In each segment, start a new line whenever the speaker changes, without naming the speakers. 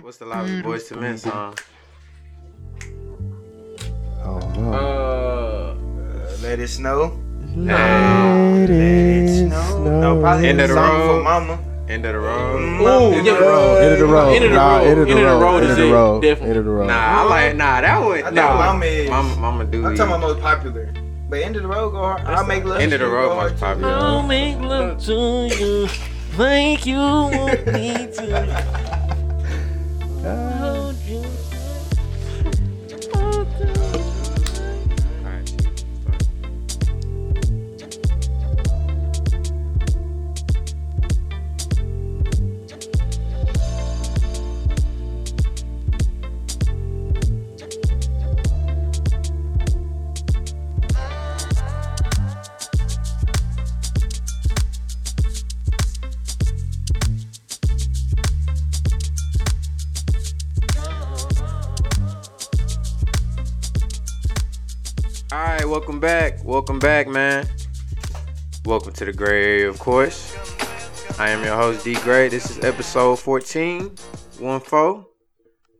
What's the loudest Boyz II Men song?
Oh no.
Uh,
Let it snow.
Let it
snow. No, probably
End of the
song
road.
for mama.
end of the road.
Mama.
End of the
road. End of the road.
End of the
Nah,
road.
End of the
End of the
road.
road
End of
is
the
it,
road.
definitely.
End of the road.
Nah, I like nah. That one.
I think
Nah,
mama is.
Mama, mama do.
I'm talking about most popular. But end of the road go hard. I'll make love
End of the road most popular.
I'll make love to you like you want me to.
Welcome back, man. Welcome to the gray area, of course. I am your host, D Gray. This is episode 14, 1 4.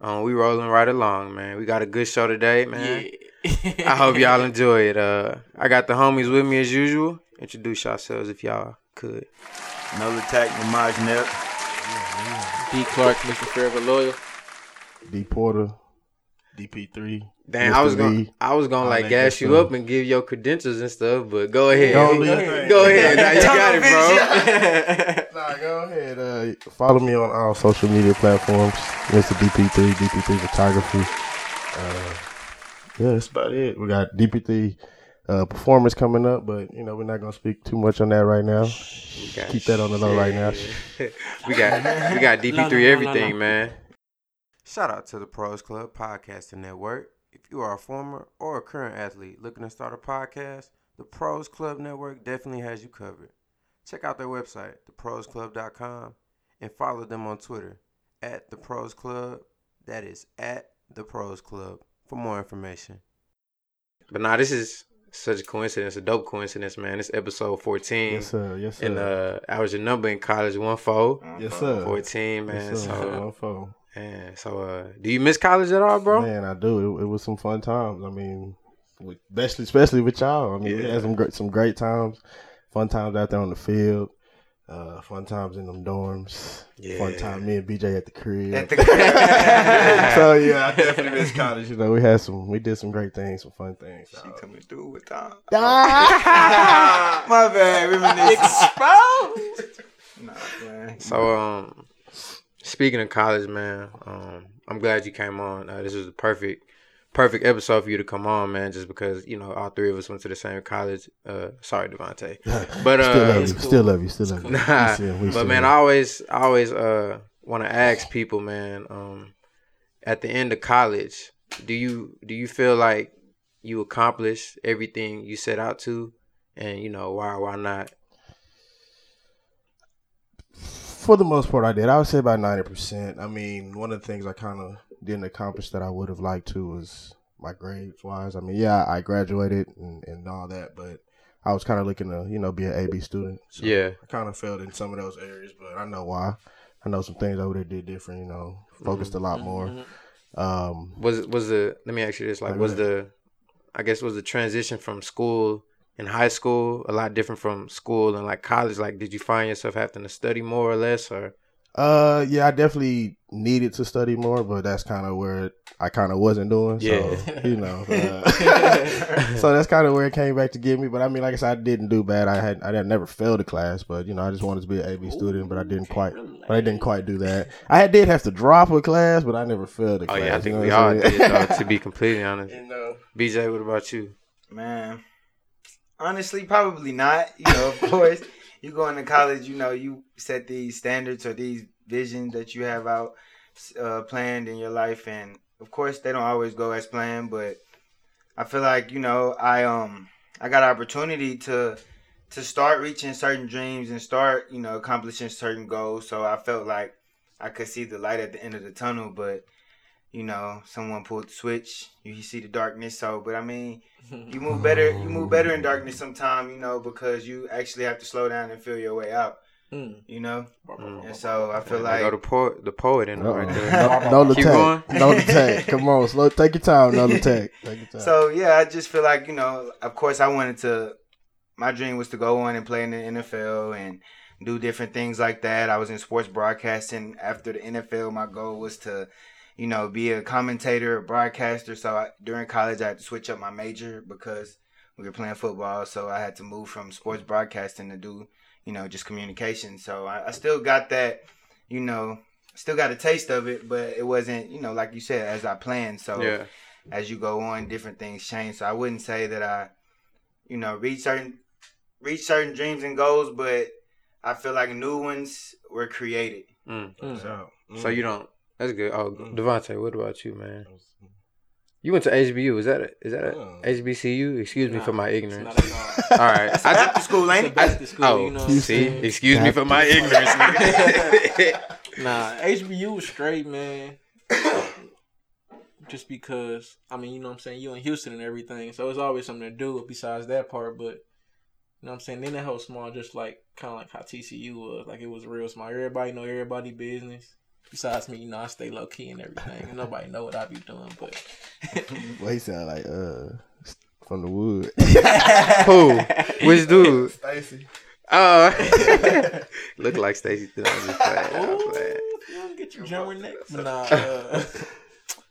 Um, we rolling right along, man. We got a good show today, man. I hope y'all enjoy it. Uh, I got the homies with me as usual. Introduce yourselves if y'all could.
No attack, Namaj Nep.
D Clark, Mr. Forever Loyal.
D Porter. DP3.
Damn,
Mr.
I was gonna,
V.
I was gonna like gas you up and give your credentials and stuff, but go ahead.
Go
Go,
ahead.
ahead. Now you got it, bro.
Nah, go ahead. Uh, follow me on all social media platforms. Mr. DP3, DP3 Photography. Uh, yeah, that's about it. We got DP3 uh, performance coming up, but you know we're not gonna speak too much on that right now.
got
Keep that on the low right now.
we got we got DP3
No, no, no,
everything,
no, no.
man. Shout out to the Pros Club Podcasting Network. If you are a former or a current athlete looking to start a podcast, the Pros Club Network definitely has you covered. Check out their website, theprosclub.com, and follow them on Twitter at the Pros Club. That is at the Pros Club for more information. But nah, this is such a coincidence, a dope coincidence, man. It's episode 14.
Yes, sir. Yes, sir.
And uh, I was your number in college, one four.
yes, sir.
14, man.
Yes, sir.
so,
One phone.
Man, so uh, do you miss college at all, bro?
Man, I do. It, it was some fun times. I mean, with, especially especially with y'all. I mean, we had some great some great times. Fun times out there on the field. Uh, fun times in them dorms. Fun
Yeah.
time me and BJ at the crib.
At the
so yeah, I definitely miss college. You know, we had some, we did some great things, some fun things.
She coming through with time. My bad. Reminiscing.
Exposed.
Nah, man.
So, um, speaking of college, man, um, I'm glad you came on. Uh, this was a perfect, perfect episode for you to come on, man. Just because you know all three of us went to the same college. Uh, sorry, Devontae, but uh,
still love you,
cool.
still love you, still love you.
Nah,
We still- we
but
still
man, I always, I always uh want to ask people, man. Um, at the end of college, do you do you feel like you accomplished everything you set out to, and you know why why not?
you. For the most part, I did. I would say about ninety percent. I mean, one of the things I kind of didn't accomplish that I would have liked to was my grades wise. I mean, yeah, I graduated and, and all that, but I was kind of looking to, you know, be an AB student. So
Yeah,
I kind of failed in some of those areas, but I know why. I know some things I would have did different. You know, focused a lot more. Um,
was was the let me ask you this like was the I guess was the transition from school in high school a lot different from school and like college? Like, did you find yourself having to study more or less, or
Uh, yeah, I definitely needed to study more, but that's kind of where I kind of wasn't doing. So,
Yeah.
you know, uh, so that's kind of where it came back to get me. But I mean, like I said, I didn't do bad. I had I had never failed a class, but you know, I just wanted to be an AB student, but I didn't quite. But I didn't quite do that. I did have to drop a class, but I never failed a
oh
class.
yeah, I
you
think
know
we all
I'm
did though. To be completely honest,
You know,
BJ, what about you?
Man, honestly, probably not. You know, of course, you going to college, you know, you set these standards or these visions that you have out uh, planned in your life, and of course, they don't always go as planned. But I feel like you know, I um, I got opportunity to to start reaching certain dreams and start, you know, accomplishing certain goals. So I felt like I could see the light at the end of the tunnel, but you know, someone pulled the switch. You see the darkness. So, but I mean, you move better. You move better in darkness sometimes, you know, because you actually have to slow down and feel your way out.
Mm.
You know,
Mm.
and so I feel
There
like
go the poet, the poet in right there.
No, no
Keep
tag.
going.
No tag. Come on, slow. Take your time. No tag. Take your time.
So yeah, I just feel like you know, of course, I wanted to. My dream was to go on and play in the NFL and do different things like that. I was in sports broadcasting after the NFL. My goal was to, you know, be a commentator, a broadcaster. So I, during college, I had to switch up my major because we were playing football. So I had to move from sports broadcasting to do, you know, just communication. So I, I still got that, you know, still got a taste of it, but it wasn't, you know, like you said, as I planned. So
Yeah.
as you go on, different things change. So I wouldn't say that I, you know, reach certain reach certain dreams and goals, but I feel like new ones were created.
Mm.
Mm.
So,
So you don't. That's good. Oh,
Mm.
Devontae, what about you, man? You went to HBU. Is that a, is that a
Mm.
HBCU? Excuse me for my
it's
ignorance.
not at all.
All right. I
After school, ain't
It's
it?
a Baptist school,
oh,
you know
you
see,
saying?
excuse me for my ignorance, nigga.
Nah, HBU was straight, man. Just because, I mean, you know what I'm saying? You in Houston and everything, so it's always something to do besides that part, but, you know what I'm saying? Then that whole small, just like, kind of like how TCU was. Like, it was real small. Everybody know everybody business. Besides me, you know, I stay low key and everything. And nobody know what I be doing, but.
Well, he sound like uh from the wood.
Who? Which dude?
Stacy.
Oh, look like Stacy. No, I'm just playing. I'm
Ooh,
playing.
you don't get your jammer neck. But nah, uh,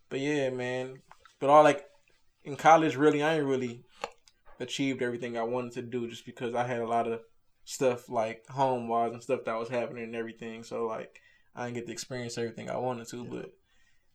but yeah, man. But all like in college, really, I ain't really achieved everything I wanted to do just because I had a lot of stuff like home wise and stuff that was happening and everything. So like I didn't get to experience everything I wanted to, but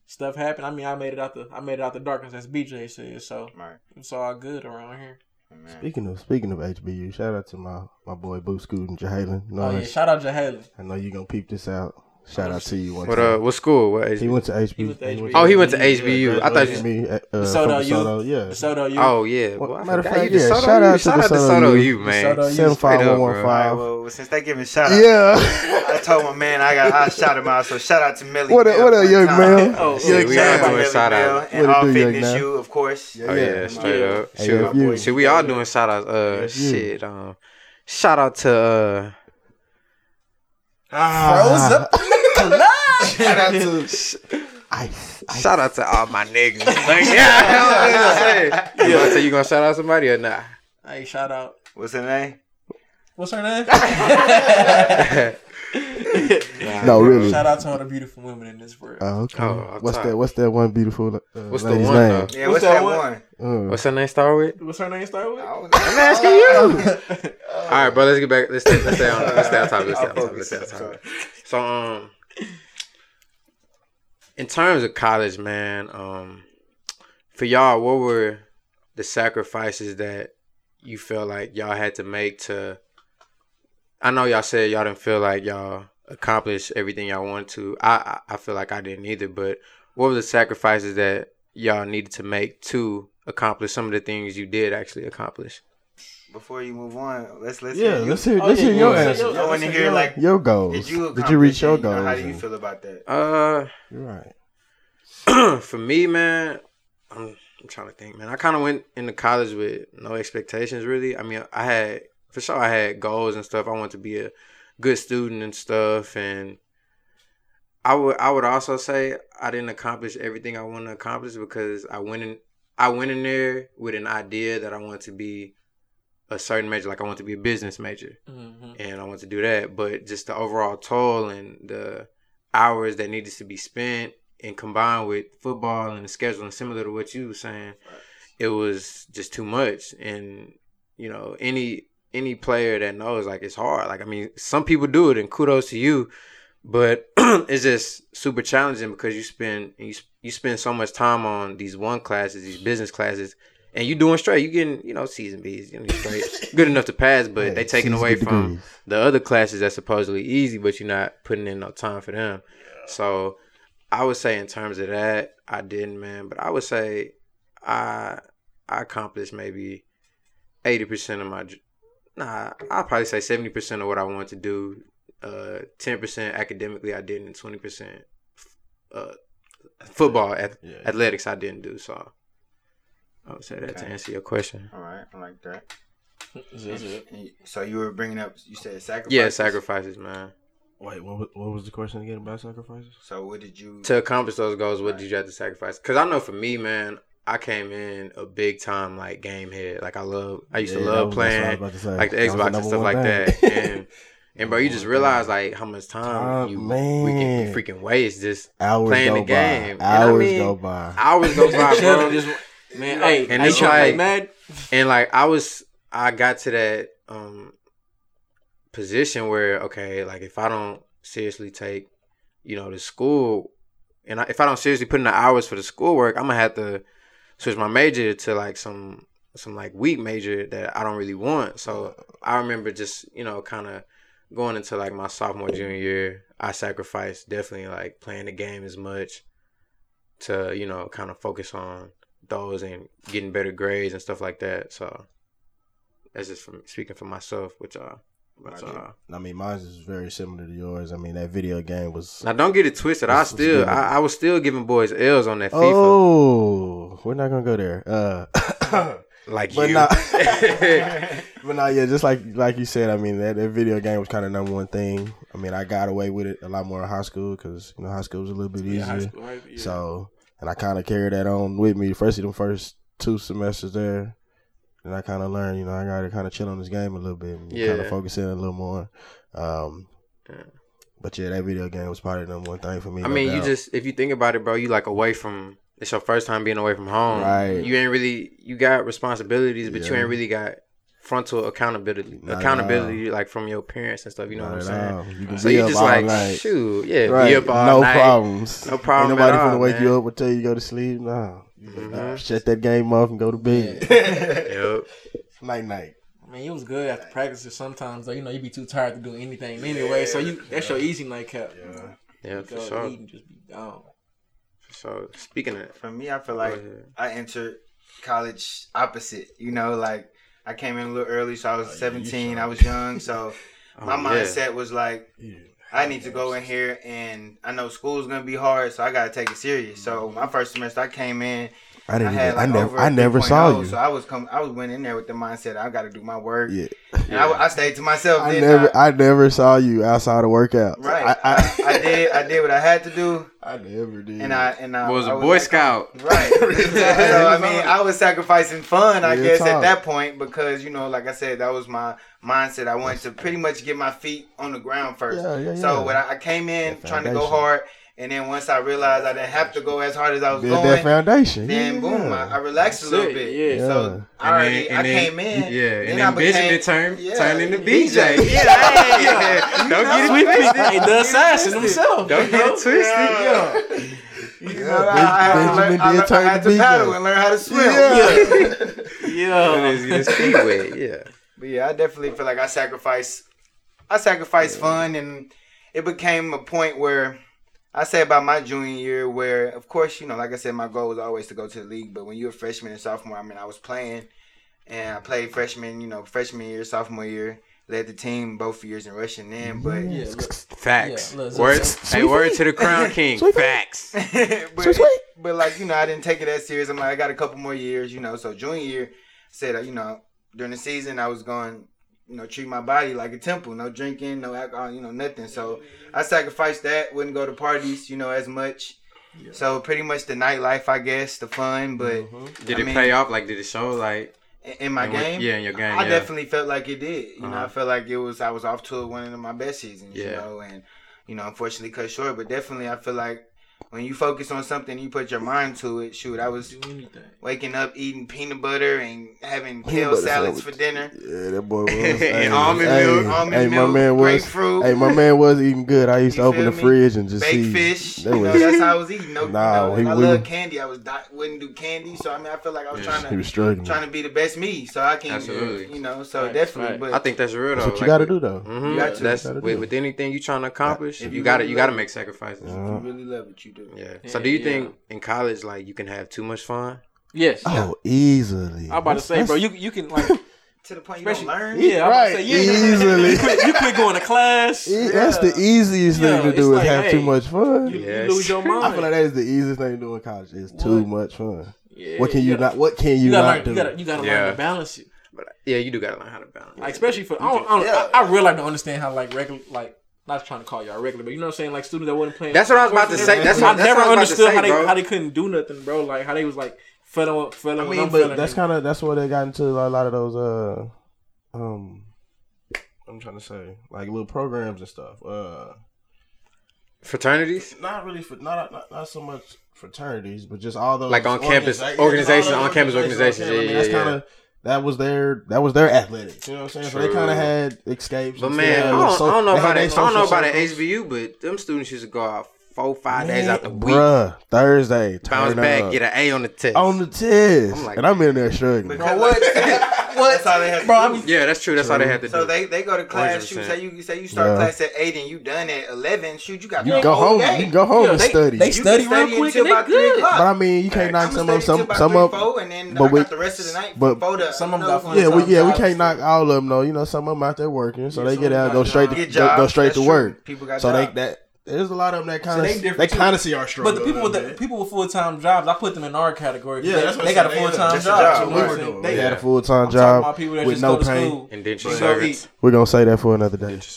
stuff happened. I mean, I made it out the I made it out the darkness, as BJ said. So
Right.
it's all good around here.
Man.
Speaking of speaking of HBU, shout out to my my boy Boo Scoot and Jalen. No,
Oh yeah, shout out Jahalen.
I know you gonna peep this out. Shout out to you one
What
time.
uh? What school? What
He went to HBU.
He went to HBU.
Oh, he went to
Yeah,
HBU. I thought you.
me at, uh,
DeSoto
from
U.
DeSoto, yeah.
DeSoto U.
Oh yeah.
Well,
Boy, I
matter of fact,
you
yeah,
DeSoto
shout out to
Shout out
DeSoto
DeSoto
U.
U, man.
DeSoto U.
Seven five one one
All right,
five.
well, since they giving shout out,
Yeah.
I told my man I got I shout him out. So shout out to Millie.
What up-
Bell
what up,
one
young
time.
man?
Oh,
Yeah,
yeah,
we
Shout
are
out to
doing
Millie
shout
Bell
out.
and
What
all
do,
fitness
man?
you, of course.
Yeah,
Oh yeah, straight
Yeah.
up.
Hey,
Shit,
if you-
shit, we all doing shout outs. Uh,
If
shit. Um, shout out to uh,
Ah. Shout out to Ice. Ice.
shout out to all my niggas. like, yeah, I know what I'm saying. You gonna say you gonna shout out somebody or not?
Hey, shout out.
What's her name?
What's her name?
No, really.
Shout out to all the beautiful women in this world.
Oh, okay.
Oh,
what's
tired.
that? What's that one beautiful? Uh,
What's the one,
name?
Yeah,
What's
what's,
that
that
one?
one?
Uh,
What's her name start with?
What's her name start with?
I'm
asking you. All right, bro. Let's get back. Let's stay, let's stay on. Let's stay on topic. Let's stay on topic. Let's stay on topic. So, um, in terms of college, man, um, for y'all, what were the sacrifices that you felt like y'all had to make to? I know y'all said y'all didn't feel like y'all accomplished everything y'all wanted to. I I I feel like I didn't either. But what were the sacrifices that y'all needed to make to accomplish some of the things you did actually accomplish?
Before you move on, let's let's
yeah,
hear you.
let's hear,
Oh,
let's
yeah,
hear
you
your
wanna say
answer.
I want to hear like
Your goals.
did you
Did you reach your
accomplish it? You know,
goals?
How do you feel about that?
Uh.
You're right.
for me, man, I'm, I'm trying to think, man. I kind of went into college with no expectations, really. I mean, I had, for sure, I had goals and stuff. I wanted to be a good student and stuff. And I would, I would also say I didn't accomplish everything I wanted to accomplish because I went in, I went in there with an idea that I wanted to be a certain major, like I want to be a business major
Mm-hmm.
and I want to do that. But just the overall toll and the hours that needed to be spent and combined with football and the schedule and similar to what you were saying, it was just too much. And you know, any any player that knows like it's hard. Like I mean, some people do it, and kudos to you. But it's just super challenging because you spend you, you spend so much time on these one classes, these business classes, and you doing straight. You getting you know season B's, you know straight, good enough to pass, but
Yeah,
they taking away from
degrees.
the other classes that's supposedly easy, but you're not putting in no time for them. So I would say in terms of that, I didn't, man. But I would say I I accomplished maybe eighty percent of my. Dr- Nah, I'll probably say seventy percent of what I wanted to do. Uh, ten percent academically I didn't, and twenty percent uh football ath-
Yeah.
athletics I didn't do. So I would say that to answer your question.
All right, I like that.
That's it.
And So you were bringing up, you said sacrifices.
Yeah, sacrifices, man.
Wait, what, wa- what was the question again about sacrifices?
So what did you?
To accomplish those goals, what did you have to sacrifice? Because I know for me, man, I came in a big time like game head. Like I love, I used to love
that was- that's what I
playing
to
like the
That was
Xbox and stuff like
thing.
that. And and bro, you just realize like how much time
Time,
you
man.
freaking, you freaking waste just
hours
playing
go
the game.
by.
And I
Hours
mean,
go by.
hours go by, bro.
just man. Hey,
And
hey,
it's like-
mad.
and like I was, I got to that um position where okay, like if I don't seriously take, you know, the school, and I, if I don't seriously put in the hours for the schoolwork, I'm gonna have to switch my major to like some some like weak major that I don't really want. So I remember just you know kind of going into like my sophomore junior year, I sacrificed definitely like playing the game as much to you know kind of focus on those and getting better grades and stuff like that. So that's just from speaking for myself, uh, uh, but, uh
I mean, mine is very similar to yours. I mean, that video game was.
now don't get it twisted. I still? I, I was still giving boys L's on that FIFA,
Oh, we're not gonna go there. Uh,
like
but
you.
not. but not yeah. Just like like you said, I mean, that, that video game was kind of number one thing. I mean, I got away with it a lot more in high school because you know high school was a little bit easier.
Yeah, school, right? Yeah.
So, and I kind of carried that on with me. First, the first two semesters there, and I kind of learned, you know, I got to kind of chill on this game a little bit, and kind of focus in a little more. Um,
Yeah.
but yeah, that video game was probably the number one thing for me.
I
no
mean, you just if you think about it, bro, you like away from. It's your first time being away from home.
Right.
You ain't really you got responsibilities, but you ain't really got frontal accountability.
Not
accountability like from your parents and stuff. You know
Not
what I'm saying?
You
So you just like
night.
shoot, yeah,
Right.
be up all
no
night.
problems.
No problem
Ain't nobody finna wake
man.
you up and tell you to go to sleep. No.
Mhm.
Shut that game off and go to bed.
Yep.
night night.
I mean, it was good after practices. Sometimes, though, you know, you'd be too tired to do anything anyway. So you that's your easy nightcap.
Yeah.
Yeah,
You
for
go
sure.
eat and just be gone.
So speaking of,
For me, I feel like. I entered college opposite. You know, like I came in a little early, so I was
Oh, yeah,
17. I was young, so
Oh,
my
yeah.
mindset was like,
Yeah.
I need to go in here, and I know school's gonna be hard, so I gotta take it serious. So my first semester, I came in.
I
I
didn't.
had like
I never.
over
I
a
never
3.0,
saw you.
So I was come. I was went in there with the mindset I got to do my work.
yeah.
And I, I stayed to myself.
I never. I never saw you outside of workouts.
Right.
I, I,
I did. I did what I had to do,
I never did.
and I and I
was
I
a Boy
like-
Scout.
Right. so I mean, I was sacrificing fun, I
Real
guess,
talk.
at that point because you know, like I said, that was my mindset. I wanted to pretty much get my feet on the ground first.
Yeah, yeah,
So when I, I came in
That
trying to go hard, and then once I realized I didn't have to go as hard as I was
Build that
going,
foundation.
then
yeah.
boom, I, I relaxed a little
it,
bit.
yeah.
So I
And
already,
then-
I
and then-
came in.
Yeah, and
I
then Benjamin
became-
turned
yeah,
turned into
BJ.
BJ.
Yeah,
yeah. Don't get
know,
it twisted.
Hey, the assassin himself.
Don't get it twisted.
Yeah. You
Yeah,
know, I, I
Benjamin
learn, I,
did
I
turn
had
to
to paddle and learn how to swim.
Yeah.
Yeah.
Get his feet wet. Yeah.
But yeah, I definitely feel like I sacrificed I sacrificed fun and it became a point where I say about my junior year where of course, you know, like I said, my goal was always to go to the league, but when you're a freshman and sophomore, I mean I was playing and I played freshman, you know, freshman year, sophomore year, led the team both years in rushing in, but
Yeah, look,
Facts.
Yeah, look,
word,
so-
hey, word to the crown king.
Sweet.
Facts.
but,
Sweet, sweet.
but like you know, I didn't take it that serious. I'm like, I got a couple more years, you know. So junior year, said, uh, you know, during the season, I was going, you know, treat my body like a temple. No drinking, no alcohol, you know, nothing. So I sacrificed that. Wouldn't go to parties, you know, as much. So pretty much the nightlife, I guess, the fun. But
Did
I
it
mean-
pay off? Like, did it show? Like,
in- in my
in what-
game,
Yeah, in your game.
I
yeah.
definitely felt like it did. You know,
Uh-huh.
I felt like it was. I was off to one of my best seasons. You
Yeah.
know, and you know, unfortunately cut short. But definitely, I feel like when you focus on something, you put your mind to it. Shoot, I was waking up eating peanut butter and having
Peanut
kale salads
sandwich.
for dinner.
Yeah, that boy was.
And
hey,
almond
hey,
milk,
almond
hey,
milk,
my man was.
grapefruit.
Hey, my man was eating good. I used to open
feel
the
me?
fridge and just
Baked
see.
fish.
That
you know,
was-
that's how I was eating. No,
Nah,
you
he-
know, I
we
love candy. I was di- wouldn't do candy, so I mean, I feel like I was
Yeah.
trying to
was struggling.
trying to be the best me, so I can,
Absolutely.
you know, so
Right,
definitely.
right.
But
I think that's real though.
That's what you
Like,
got to do though.
Mhm.
You got to.
That's
Gotta
with,
it.
with anything you're trying to accomplish.
If
you,
you
got to you got to make sacrifices.
If you really love what you do.
Yeah.
Yeah,
So do you
yeah.
think in college like you can have too much fun?
Yes.
Oh, easily.
I'm about to
That's-
say, bro, you you can like,
To the point you don't learn.
yeah, I'm
Right,
about to say, yeah,
easily.
You quit, you quit going to class.
E- That's the easiest
Yeah,
thing to do is
like,
have
hey,
too much fun.
You,
Yes.
you lose your mind.
I feel like that is the easiest thing to do in college. Is too
What?
much fun.
Yeah,
what can you
gotta-
not? What can you,
You gotta
not
learn.
do?
You gotta, you gotta
Yeah.
learn to balance it.
But Yeah, you do gotta learn how to balance.
Like especially for I don't, I, don't,
Yeah.
I, I really like to understand how like regular like not trying to call y'all regular, but you know what I'm saying like students that wasn't playing.
That's what I was about to say. That's
everything.
what- that's
I never
what I was about to
understood
say,
how they
bro.
how they couldn't do nothing, bro. Like how they was like feeling feeling
I
when
mean,
I'm
but that's kind of that's where they got into a lot of those uh um I'm trying to say like little programs and stuff. Uh
Fraternities.
not really for not not, not so much fraternities, but just all those
Like on campus-
organiza-
organizations, on campus organizations,
I mean,
yeah,
that's
yeah,
kind of that was their that was their athletics. You know what I'm saying? So they kind of had escapes.
But man, I don't,
so-
I don't know about
their
it. I don't know about an
circles.
HBU, but them students used to go out four, five days out the week,
Bruh, Thursday,
bounce back,
up.
get an A on the test.
on the test,
I'm like,
and I'm in there struggling.
Because
what?
That's all they have to
Bro, I
do.
yeah, that's true. That's all they had to
So
do.
they, they go to class. Shoot,
100%.
say you say you start
Yeah.
class at eight and you done at eleven. Shoot, you got
You go home.
day.
You go home
Yeah,
and
they-
study.
they
You
study
can
real quick
until
and they
about three
good.
o'clock.
but I mean, you can't knock some
study
of some some
three,
up.
and then
but
I
we-
the rest of the night.
but-
before the,
Some of them
you
got
Yeah, we, yeah, we can't knock all of them though. You know, some of them out there working, so they get out, go straight to go, go straight to work.
People got
So they
jobs.
that there's a lot of them that kind
they
of they,
different,
kind of see our struggle.
But the people with the people with full time jobs, I put them in our category.
Yeah,
they,
that's what
they
I'm
got a full time job.
job.
So
bit.
we
we
right.
were
were
doing.
they
They had a
I'm
full time job
people that
with
just
no
go to
pay.
school.
Indentured
Go
servants.
eat.
We're gonna say that for another day.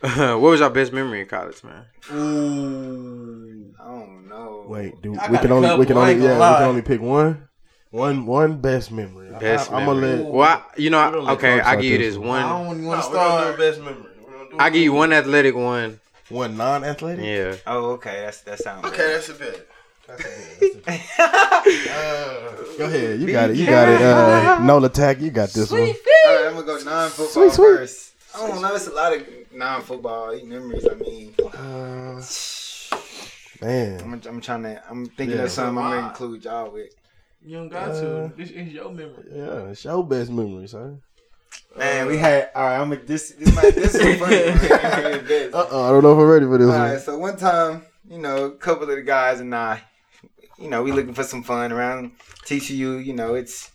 What was your best memory in college, man?
Ooh.
I don't know.
Wait,
dude,
we can only we can only
ain't
yeah
gonna
we can only pick one, one one best memory.
Best
I, am
memory.
gonna let.
well, I, you know,
we're gonna let
okay, I give you
this
this
one.
I don't want to
we're gonna do
start.
best memory. We're gonna do
I give you one athletic one.
One non-athletic.
Yeah.
Oh, okay. That's that sounds.
Okay, that's a bit. That's a bit. That's a bit. Uh, go ahead, you got it. You got it. Uh, Nola Tack, you got this one.
All right, I'm gonna go non-football
Sweet, sweet.
first. I don't know. It's a lot of non-football memories. I mean,
Uh, man,
I'm, I'm trying to. I'm thinking
Yeah.
of something I'm gonna include y'all with.
You don't got
Uh,
to. This is your memory.
yeah, it's your best memories, huh?
Man, we had. All right, I'm gonna this. This might. This is funny.
Uh oh, I don't know if I'm ready for this
All
one.
right, so one time, you know, a couple of the guys and I, you know, we looking for some fun around TCU. You know, it's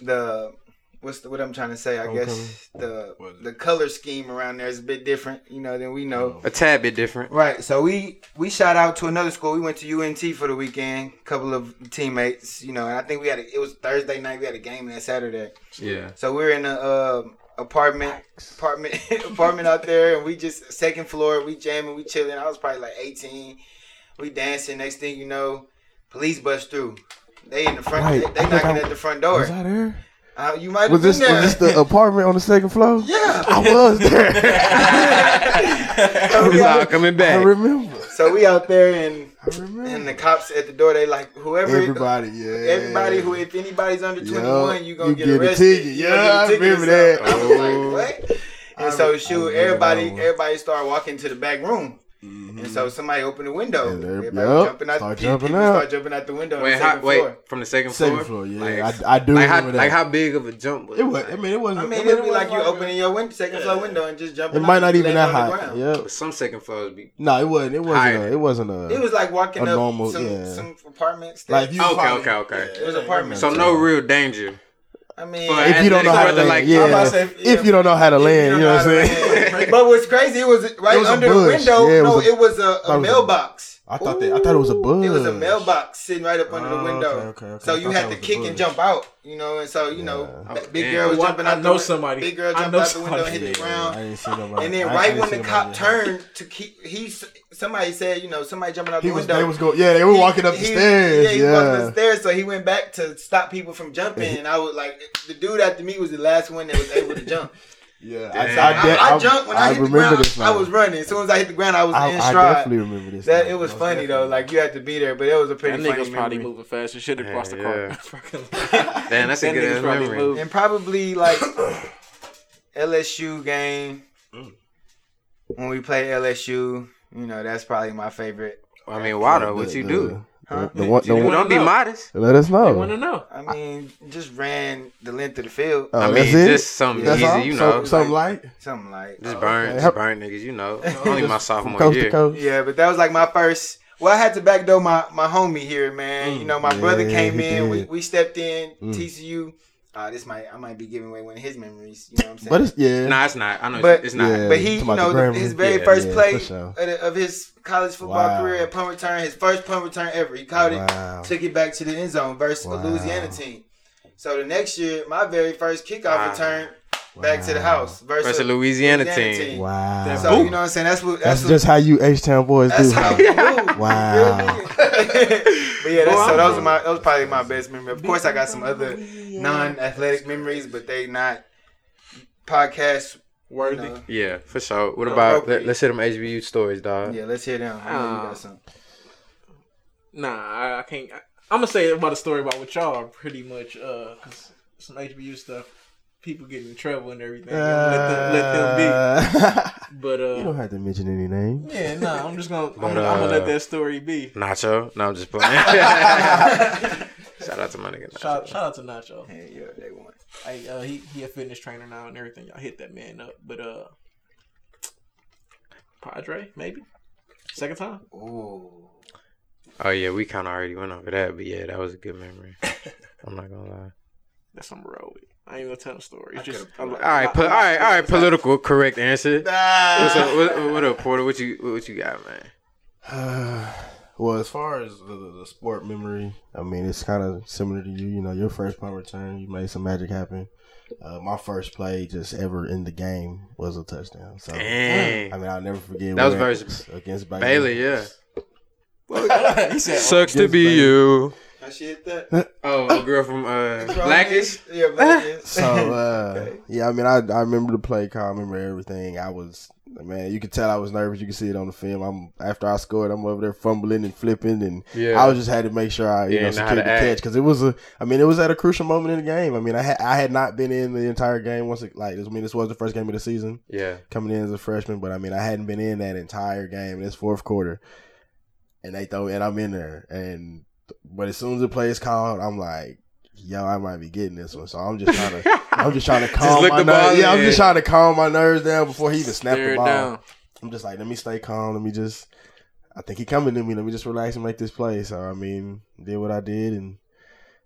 the what's the, what I'm trying to say. I
Homecoming?
guess the
What is it?
the color scheme around there is a bit different, you know, than we know.
A tad bit different.
Right. So we we shot out to another school. We went to UNT for the weekend. A couple of teammates, you know, and I think we had a, it was Thursday night. We had a game that Saturday.
Yeah.
So we we're in a uh, apartment apartment apartment out there, and we just second floor. We jamming, we chilling. I was probably like eighteen. We dancing. Next thing you know, police bust through. They in the front.
Right.
They, they knocking
I-
at the front
Was
door.
I there?
Uh, you might have
Was this
there.
was this the apartment on the second floor?
yeah.
I was there.
so, we
It's all
out,
coming
I
back.
remember.
so we out there, and and the cops at the door. They like whoever.
Everybody, yeah.
Everybody who, if anybody's under
Yeah.
21, you gonna
You
get,
get a
arrested.
ticket. Yeah,
get a
I
ticket or
remember that.
something. I was like, what?
I
And so
re-
shoot, everybody, everybody started walking to the back room, and mm-hmm. so somebody opened the window.
And
everybody
yup,
jumping out.
start
people
jumping
people
out.
start jumping out the window.
Wait,
on the
how,
second
wait,
floor.
from the second,
second
floor?
floor. Yeah,
Like,
I, I do
like how,
that.
like how big of a jump was
it was. I mean, it wasn't.
I mean,
it
it'd be like you
wasn't
opening your window, second floor window and just jumping.
It might
and
not even
land
that high. Yeah.
Some second floors be.
No, it wasn't. It wasn't. A, it wasn't a.
It was like walking up
normal-
some
yeah.
some apartments.
like you.
Okay,
probably-
okay, okay.
It was apartment.
So no real danger.
I mean,
For
If you don't know how to land,
like-
yeah.
Say,
if you don't know how to
If
land, you know what I'm saying.
but what's crazy, it was right
It was
under the window.
Yeah, it
no,
was a-
it was a, a
it was a-
mailbox.
I thought that. I thought it was a bush.
It was a mailbox sitting right up under the
Oh,
window.
okay, okay, okay.
So you had to kick and jump out, you know, and so you know,
Yeah.
that big
Oh,
girl was
damn.
jumping
I know
the,
somebody.
Big girl
I
jumped
know
out the window,
somebody.
hit the
I
ground.
didn't see nobody.
And then
I- I
right when the cop turned to keep, he somebody said, you know, somebody jumping out
he
the
was.
window.
They was going. Yeah, they were
He-
walking up the
he-
stairs.
Yeah, he was walking up the stairs, so he went back to stop people from jumping. And I was like, the dude after me was the last one that was able to jump.
Yeah,
Damn.
I,
I,
de-
I, jumped when I, hit the ground.
this.
I was running. As soon as I hit the ground, I was
I,
in
I
stride.
definitely remember this.
That it was
Most
funny though. Like you had to be there, but it was a
That
pretty funny
nigga's probably
memory.
moving faster. Should have
Yeah,
crossed the
yeah.
car.
Damn, that's a
That
good
nigga's
ass
probably
memory.
moved.
And probably like LSU game
Mm.
when we play LSU. You know, that's probably my favorite.
I mean, why though? What you
the-
do?
Huh?
The, the one, the
Don't, be
know.
modest.
let us
I want to
know.
know.
I mean, just ran the length of the field.
Oh,
I
that's
mean,
it?
just something
That's
easy,
all?
you
So-
know.
something light.
Something like
Just
oh,
burn,
okay.
just burn niggas, you know. Only my sophomore
coast
year.
to coast.
Yeah, but that was like my first. Well, I had to backdoor my my homie here, man. You know, my
Yeah,
brother came
he
in. We, we stepped in.
Mm.
TCU. Uh, this might I might be giving away one of his memories. You know what I'm saying?
But it's yeah.
Nah, it's not. I know
But-
it's not.
Yeah.
But he,
You
you
talking about
know,
the
the- his very
Yeah,
first
yeah,
play
sure.
of, the- of his college football
Wow.
career at punt return, his first punt return ever. He caught
Wow.
it, took it back to the end zone versus
Wow.
a Louisiana team. So the next year, my very first kickoff
Wow.
return back to the house versus,
Versus Louisiana
Louisiana
team.
Wow.
That's
So you know what I'm saying? That's what
That's
that's,
just how you H Town boys
that's
do.
how
huh?
you.
Wow.
You feel me? but yeah, that's,
Well,
so those
I'm-
are my those probably my best memory. Of course, I got some other non-athletic memories, but they not podcast. You
Worthy.
know.
Yeah, for sure. What about
okay.
let, us hear them HBU stories, dog?
Yeah, let's hear them. I know you
Uh,
got some.
Nah, I, I can't. I, I'm gonna say about a story about what y'all are pretty much, uh, 'cause some HBU stuff. People get in trouble and everything. let, them, let them
Uh,
be. But
you don't
uh,
have to mention any names.
yeah, nah. I'm just gonna. I'm, gonna I'm gonna let
uh,
that story be.
Nacho? No, I'm just playing. Shout out to my nigga Nacho.
Shout, shout out to Nacho.
Hey, yeah, they won.
Hey, uh, he he a fitness trainer now and everything. Y'all hit that man up. But uh, Padre maybe second time.
Ooh.
Oh yeah, we kind of already went over that, but yeah, that was a good memory. I'm not gonna lie.
That's some road. I ain't gonna tell the story. It's just
could've-
All right, po- all right, all right. Political correct answer. What's
Nah.
up? What, what up, Porter? What you what you got, man?
well, as far as the, the, the sport memory, I mean, it's kind of similar to you. You know, your first punt return, you made some magic happen. Uh, my first play just ever in the game was a touchdown. So,
Dang.
I mean, I'll never forget
That was versus
against Baylor.
Bailey, yeah.
he said,
Sucks to be
Baylor.
you.
How she hit that?
Oh, a girl from uh, Blackish.
Yeah, Blackish.
So uh, yeah, I mean, I I remember the play call, I remember everything. I was man, you could tell I was nervous. You could see it on the film. I'm after I scored, I'm over there fumbling and flipping, and
Yeah.
I was just had to make sure I you
Yeah,
know
know
secured the
act.
catch because it was a. I mean, it was at a crucial moment in the game. I mean, I had I had not been in the entire game once. It, like I mean, this was the first game of the season
Yeah.
coming in as a freshman, but I mean, I hadn't been in that entire game. In this fourth quarter, and they throw and I'm in there, and but as soon as the play is called, I'm like, yo, I might be getting this one. So I'm just trying to, I'm just trying to calm my nerves. Yeah, I'm just trying to calm my nerves down before he even snapped the ball.
down.
I'm just like, let me stay calm. Let me just, I think he coming to me. Let me just relax and make this play. So I mean, did what I did, and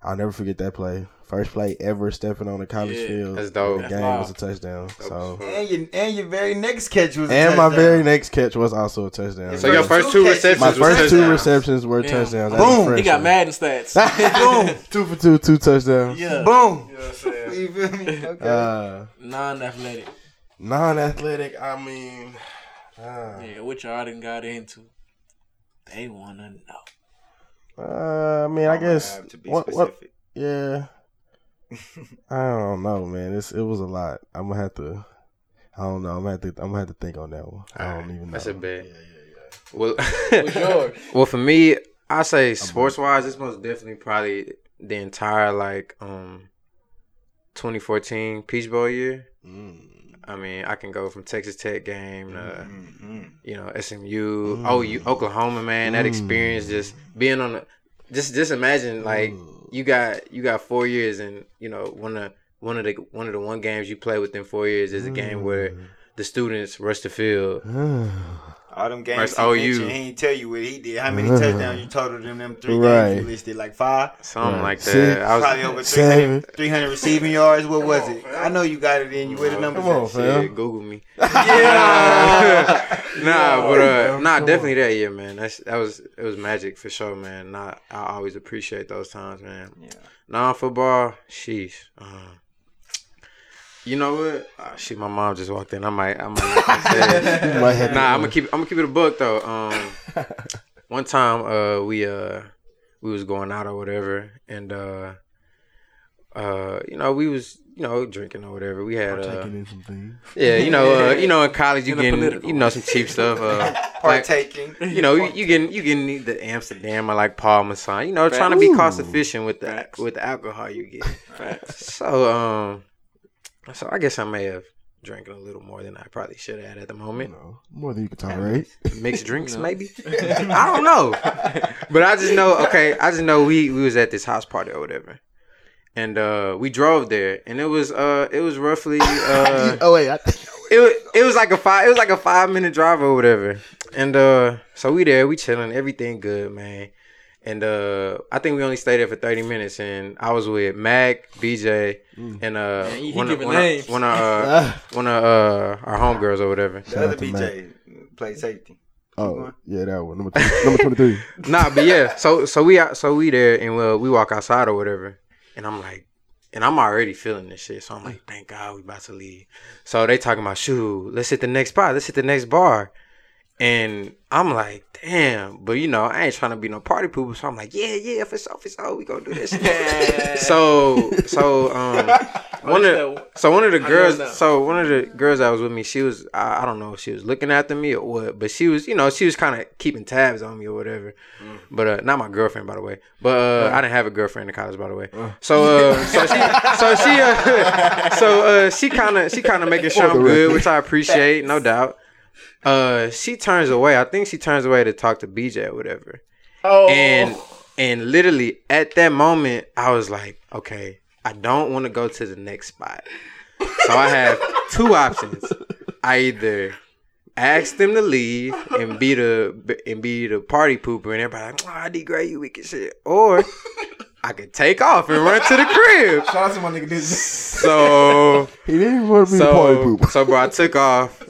I'll never forget that play. First play ever stepping on a college
Yeah,
field.
that's dope.
The game
wild.
was a touchdown. So.
And your and your very next catch was a
And my very next catch was also a touchdown.
So your first two
catches-
receptions
my
was
first two receptions were
Damn.
touchdowns.
Boom.
He got
freshman.
Madden stats.
Boom.
two for two, two touchdowns.
yeah.
Boom.
You know what I'm saying?
You feel me? Okay.
Uh,
Non-athletic.
non-athletic. I mean, uh,
Yeah, which y'all done got into. They wanna know.
Uh, I mean, I
I'm
guess
have to be
what, what? Yeah, I don't know, man. It's it was a lot. I'm gonna have to. I don't know. I'm gonna have to. I'm gonna have to think on that one. I don't
Alright,
even know.
that's a bet.
Yeah, yeah,
Well,
What's yours?
well, for me, I say sports wise, it's most definitely probably the entire like um 2014 Peach Bowl year.
Mm.
I mean, I can go from Texas Tech game to
Mhm.
you know SMU,
Mm.
OU, Oklahoma. Man, that
Mm.
experience just being on the just just imagine like you got you got four years and you know one of one of the one of the one games you play within four years is a game where the students rush the field.
All them games
Versus
he
OU.
mentioned, he ain't tell you what he did. How many touchdowns you totaled in them three
Right.
games you listed? Like five?
Something
Right.
like that.
Six.
I was
Probably over
Seven.
300, 300 receiving yards. What was it? I know you got it in. You where the numbers
Come on,
at?
fam.
Shit, Google me.
Yeah.
nah, but uh,
Come
nah,
on.
definitely that year, man. That's that was it was magic for sure, man. Nah, I always appreciate those times, man.
Yeah.
Non football, sheesh. Um, you know what? Oh, shit, my mom just walked in. I might, I might. Not say
You might have to-
nah, I'm gonna keep, I'm gonna keep it a book though. Um, one time, uh, we uh, we was going out or whatever, and uh, uh, you know, we was, you know, drinking or whatever. We had uh,
Partaking in some
yeah, you know, uh, you know, in college you
In
getting, you know, some cheap stuff. Uh, like,
Partaking.
you know, you, you getting, you getting the Amsterdam or like Paul Masson. You know, trying to be cost efficient with the
Facts.
with the alcohol you get. So, um, so I guess I may have drank a little more than I probably should have at the
You
moment.
know, more than you can tolerate.
Mixed drinks,
You know.
maybe. I don't know, but I just know. Okay, I just know we we was at this house party or whatever, and uh we drove there, and it was uh it was roughly uh
oh wait, I,
it was it was like a five it was like a five minute drive or whatever, and uh so we there we chilling everything good man, and uh I think we only stayed there for thirty minutes, and I was with Mac, BJ, and uh
Man,
one of one of, one of uh one of uh our homegirls or whatever.
The other
out to
BJ played safety.
oh yeah, that one number 20, number twenty three.
Nah, but yeah, so so we out, so we there and well we walk outside or whatever, and I'm like, and I'm already feeling this shit. So I'm like, thank God we about to leave. So they talking about, shoot, let's hit the next spot. Let's hit the next bar. And I'm like, damn. But you know, I ain't trying to be no party pooper. So I'm like, yeah, yeah, for sure, for sure, we gonna do this. so, so, um, one of so one of the girls, so one of the girls that was with me, she was, I, I don't know if she was looking after me or what, but she was, you know, she was kind of keeping tabs on me or whatever.
Mm.
But uh, not my girlfriend, by the way. But uh, I didn't have a girlfriend in college, by the way. So, uh, so she, so she, uh, so uh, she kind of, she kind of making sure I'm good, which I appreciate, no doubt. Uh, she turns away. I think she turns away to talk to BJ or whatever.
Oh,
And and literally at that moment, I was like, okay, I don't want to go to the next spot. So I have two options. I either ask them to leave and be the and be the party pooper and everybody like, oh, I degrade you wicked shit. Or I could take off and run to the crib.
shout out to my nigga Disney.
So
He didn't even want to be the party pooper.
so, bro, I took off.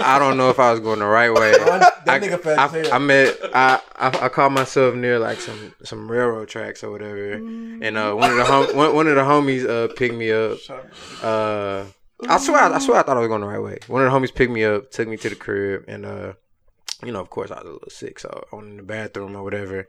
I don't know if I was going the right way.
that
I,
nigga fat
I,
as hell.
I met. I, I I caught myself near like some some railroad tracks or whatever, and uh, one of the hom- one, one of the homies uh picked me up. Uh, I swear, I swear, I thought I was going the right way. One of the homies picked me up, took me to the crib, and uh, you know, of course, I was a little sick, so I went in the bathroom or whatever.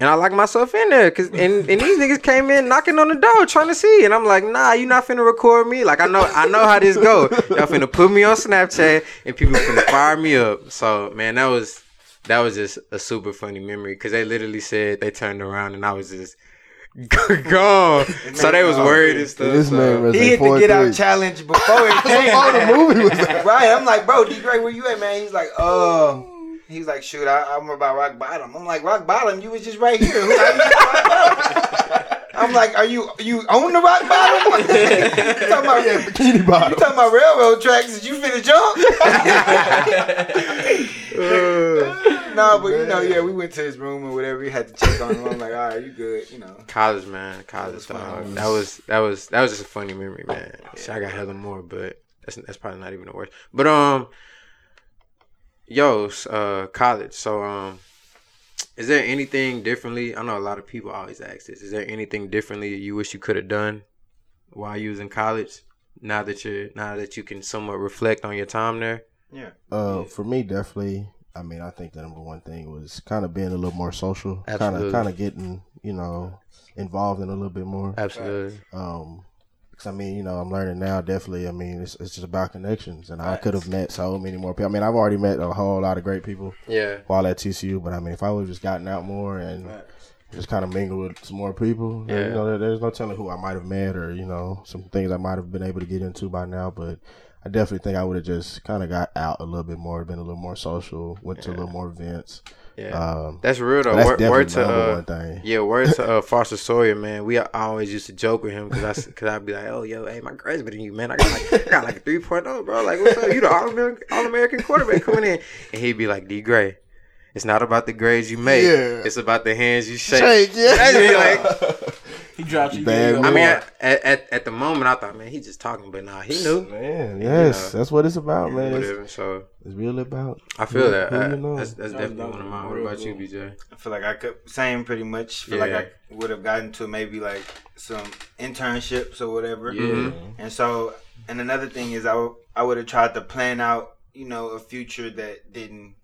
And I locked myself in there, cause and, and these niggas came in knocking on the door trying to see, and I'm like, nah, you not finna record me. Like I know, I know how this go. Y'all finna put me on Snapchat, and people finna fire me up. So man, that was that was just a super funny memory, cause they literally said they turned around and I was just gone. So they was worried and stuff.
This
so-
man was
He
like
hit the Get Out
three.
challenge before it came.
Before the movie was out.
right. I'm like, bro, D Gray, where you at, man? He's like, oh. he's like, shoot, I, I'm about rock bottom. I'm like, rock bottom? You was just right here. I'm like, are you you own the rock bottom? you talking about
Yeah, bikini
you
bottom.
talking about railroad tracks? Did you finna jump? no, but you know, yeah, we went to his room or whatever. We had to check on him. I'm like, all right, you good, you know.
College, man, college dog. That was that was that was just a funny memory, man. Shit, I got hella more, but that's that's probably not even the worst. But um, yo, uh, college. So um, is there anything differently? I know a lot of people always ask this. Is there anything differently you wish you could have done while you was in college? Now that you're now that you can somewhat reflect on your time there.
Yeah.
Uh, for me, definitely. I mean, I think the number one thing was kind of being a little more social, kind of, kind of getting, you know, involved in a little bit more.
Absolutely.
Um, because I mean, you know, I'm learning now. Definitely, I mean, it's it's just about connections, and I could have met so many more people. I mean, I've already met a whole lot of great people
Yeah.
while at TCU, but I mean, if I would have just gotten out more and just kind of mingle with some more people,
Yeah.
you know, there, there's no telling who I might have met or you know some things I might have been able to get into by now. But I definitely think I would have just kind of got out a little bit more, been a little more social, went to a little more events.
Yeah.
Um,
that's real though.
that's
Word, word to uh. Yeah, word to uh, Foster Sawyer, man. We always used to joke with him because I, cause I'd be like, oh, yo, hey, my grades better than you, man. I got like, I got like a 3.0, bro. Like, what's up? You the All American quarterback coming in. And he'd be like, D Gray, it's not about the grades you make.
Yeah.
It's about the hands you shake.
Shake, yeah.
Like,
He dropped you.
Bad
yeah.
I mean, at, at, at the moment, I thought, man, he's just talking, but nah, he knew.
Man, yes,
know.
that's what it's about, man. It's,
Whatever. So
it's really about.
I feel
who-
that.
who
I-
you know.
that's that's definitely
that
one of mine. What
real
about you. BJ?
I feel like I could same pretty much. Feel like I would have gotten to maybe like some internships or whatever.
Mhm.
And so, and another thing is I w- I would have tried to plan out, you know, a future that didn't,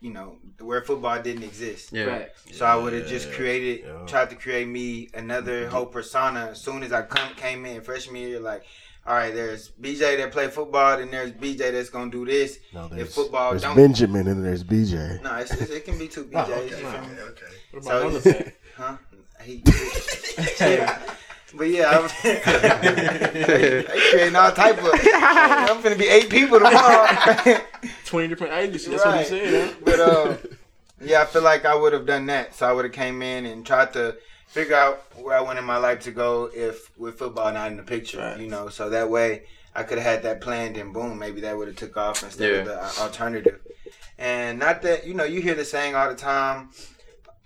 you know, where football didn't exist.
Yeah.
Facts.
So I would have just created,
yeah.
tried to create me another mm-hmm. whole persona. As soon as I come came in freshman year, like, all right, there's BJ that play football, then there's BJ that's gonna do this.
No,
If
there's,
football
there's
don't-
Benjamin and there's BJ.
No, it's, it's, it can be two BJs.
Oh,
you feel me?
What
So-
about so,
Huh? He, but yeah, I'm, they creating all type of. I'm gonna be eight people tomorrow.
Twenty different agencies. That's what he
Right.
said. Huh?
but uh, yeah, I feel like I would have done that. So I would have came in and tried to figure out where I wanted my life to go if with football not in the picture.
Right.
You know, so that way I could have had that planned and boom, maybe that would have took off instead of the alternative. And not that you know, you hear the saying all the time.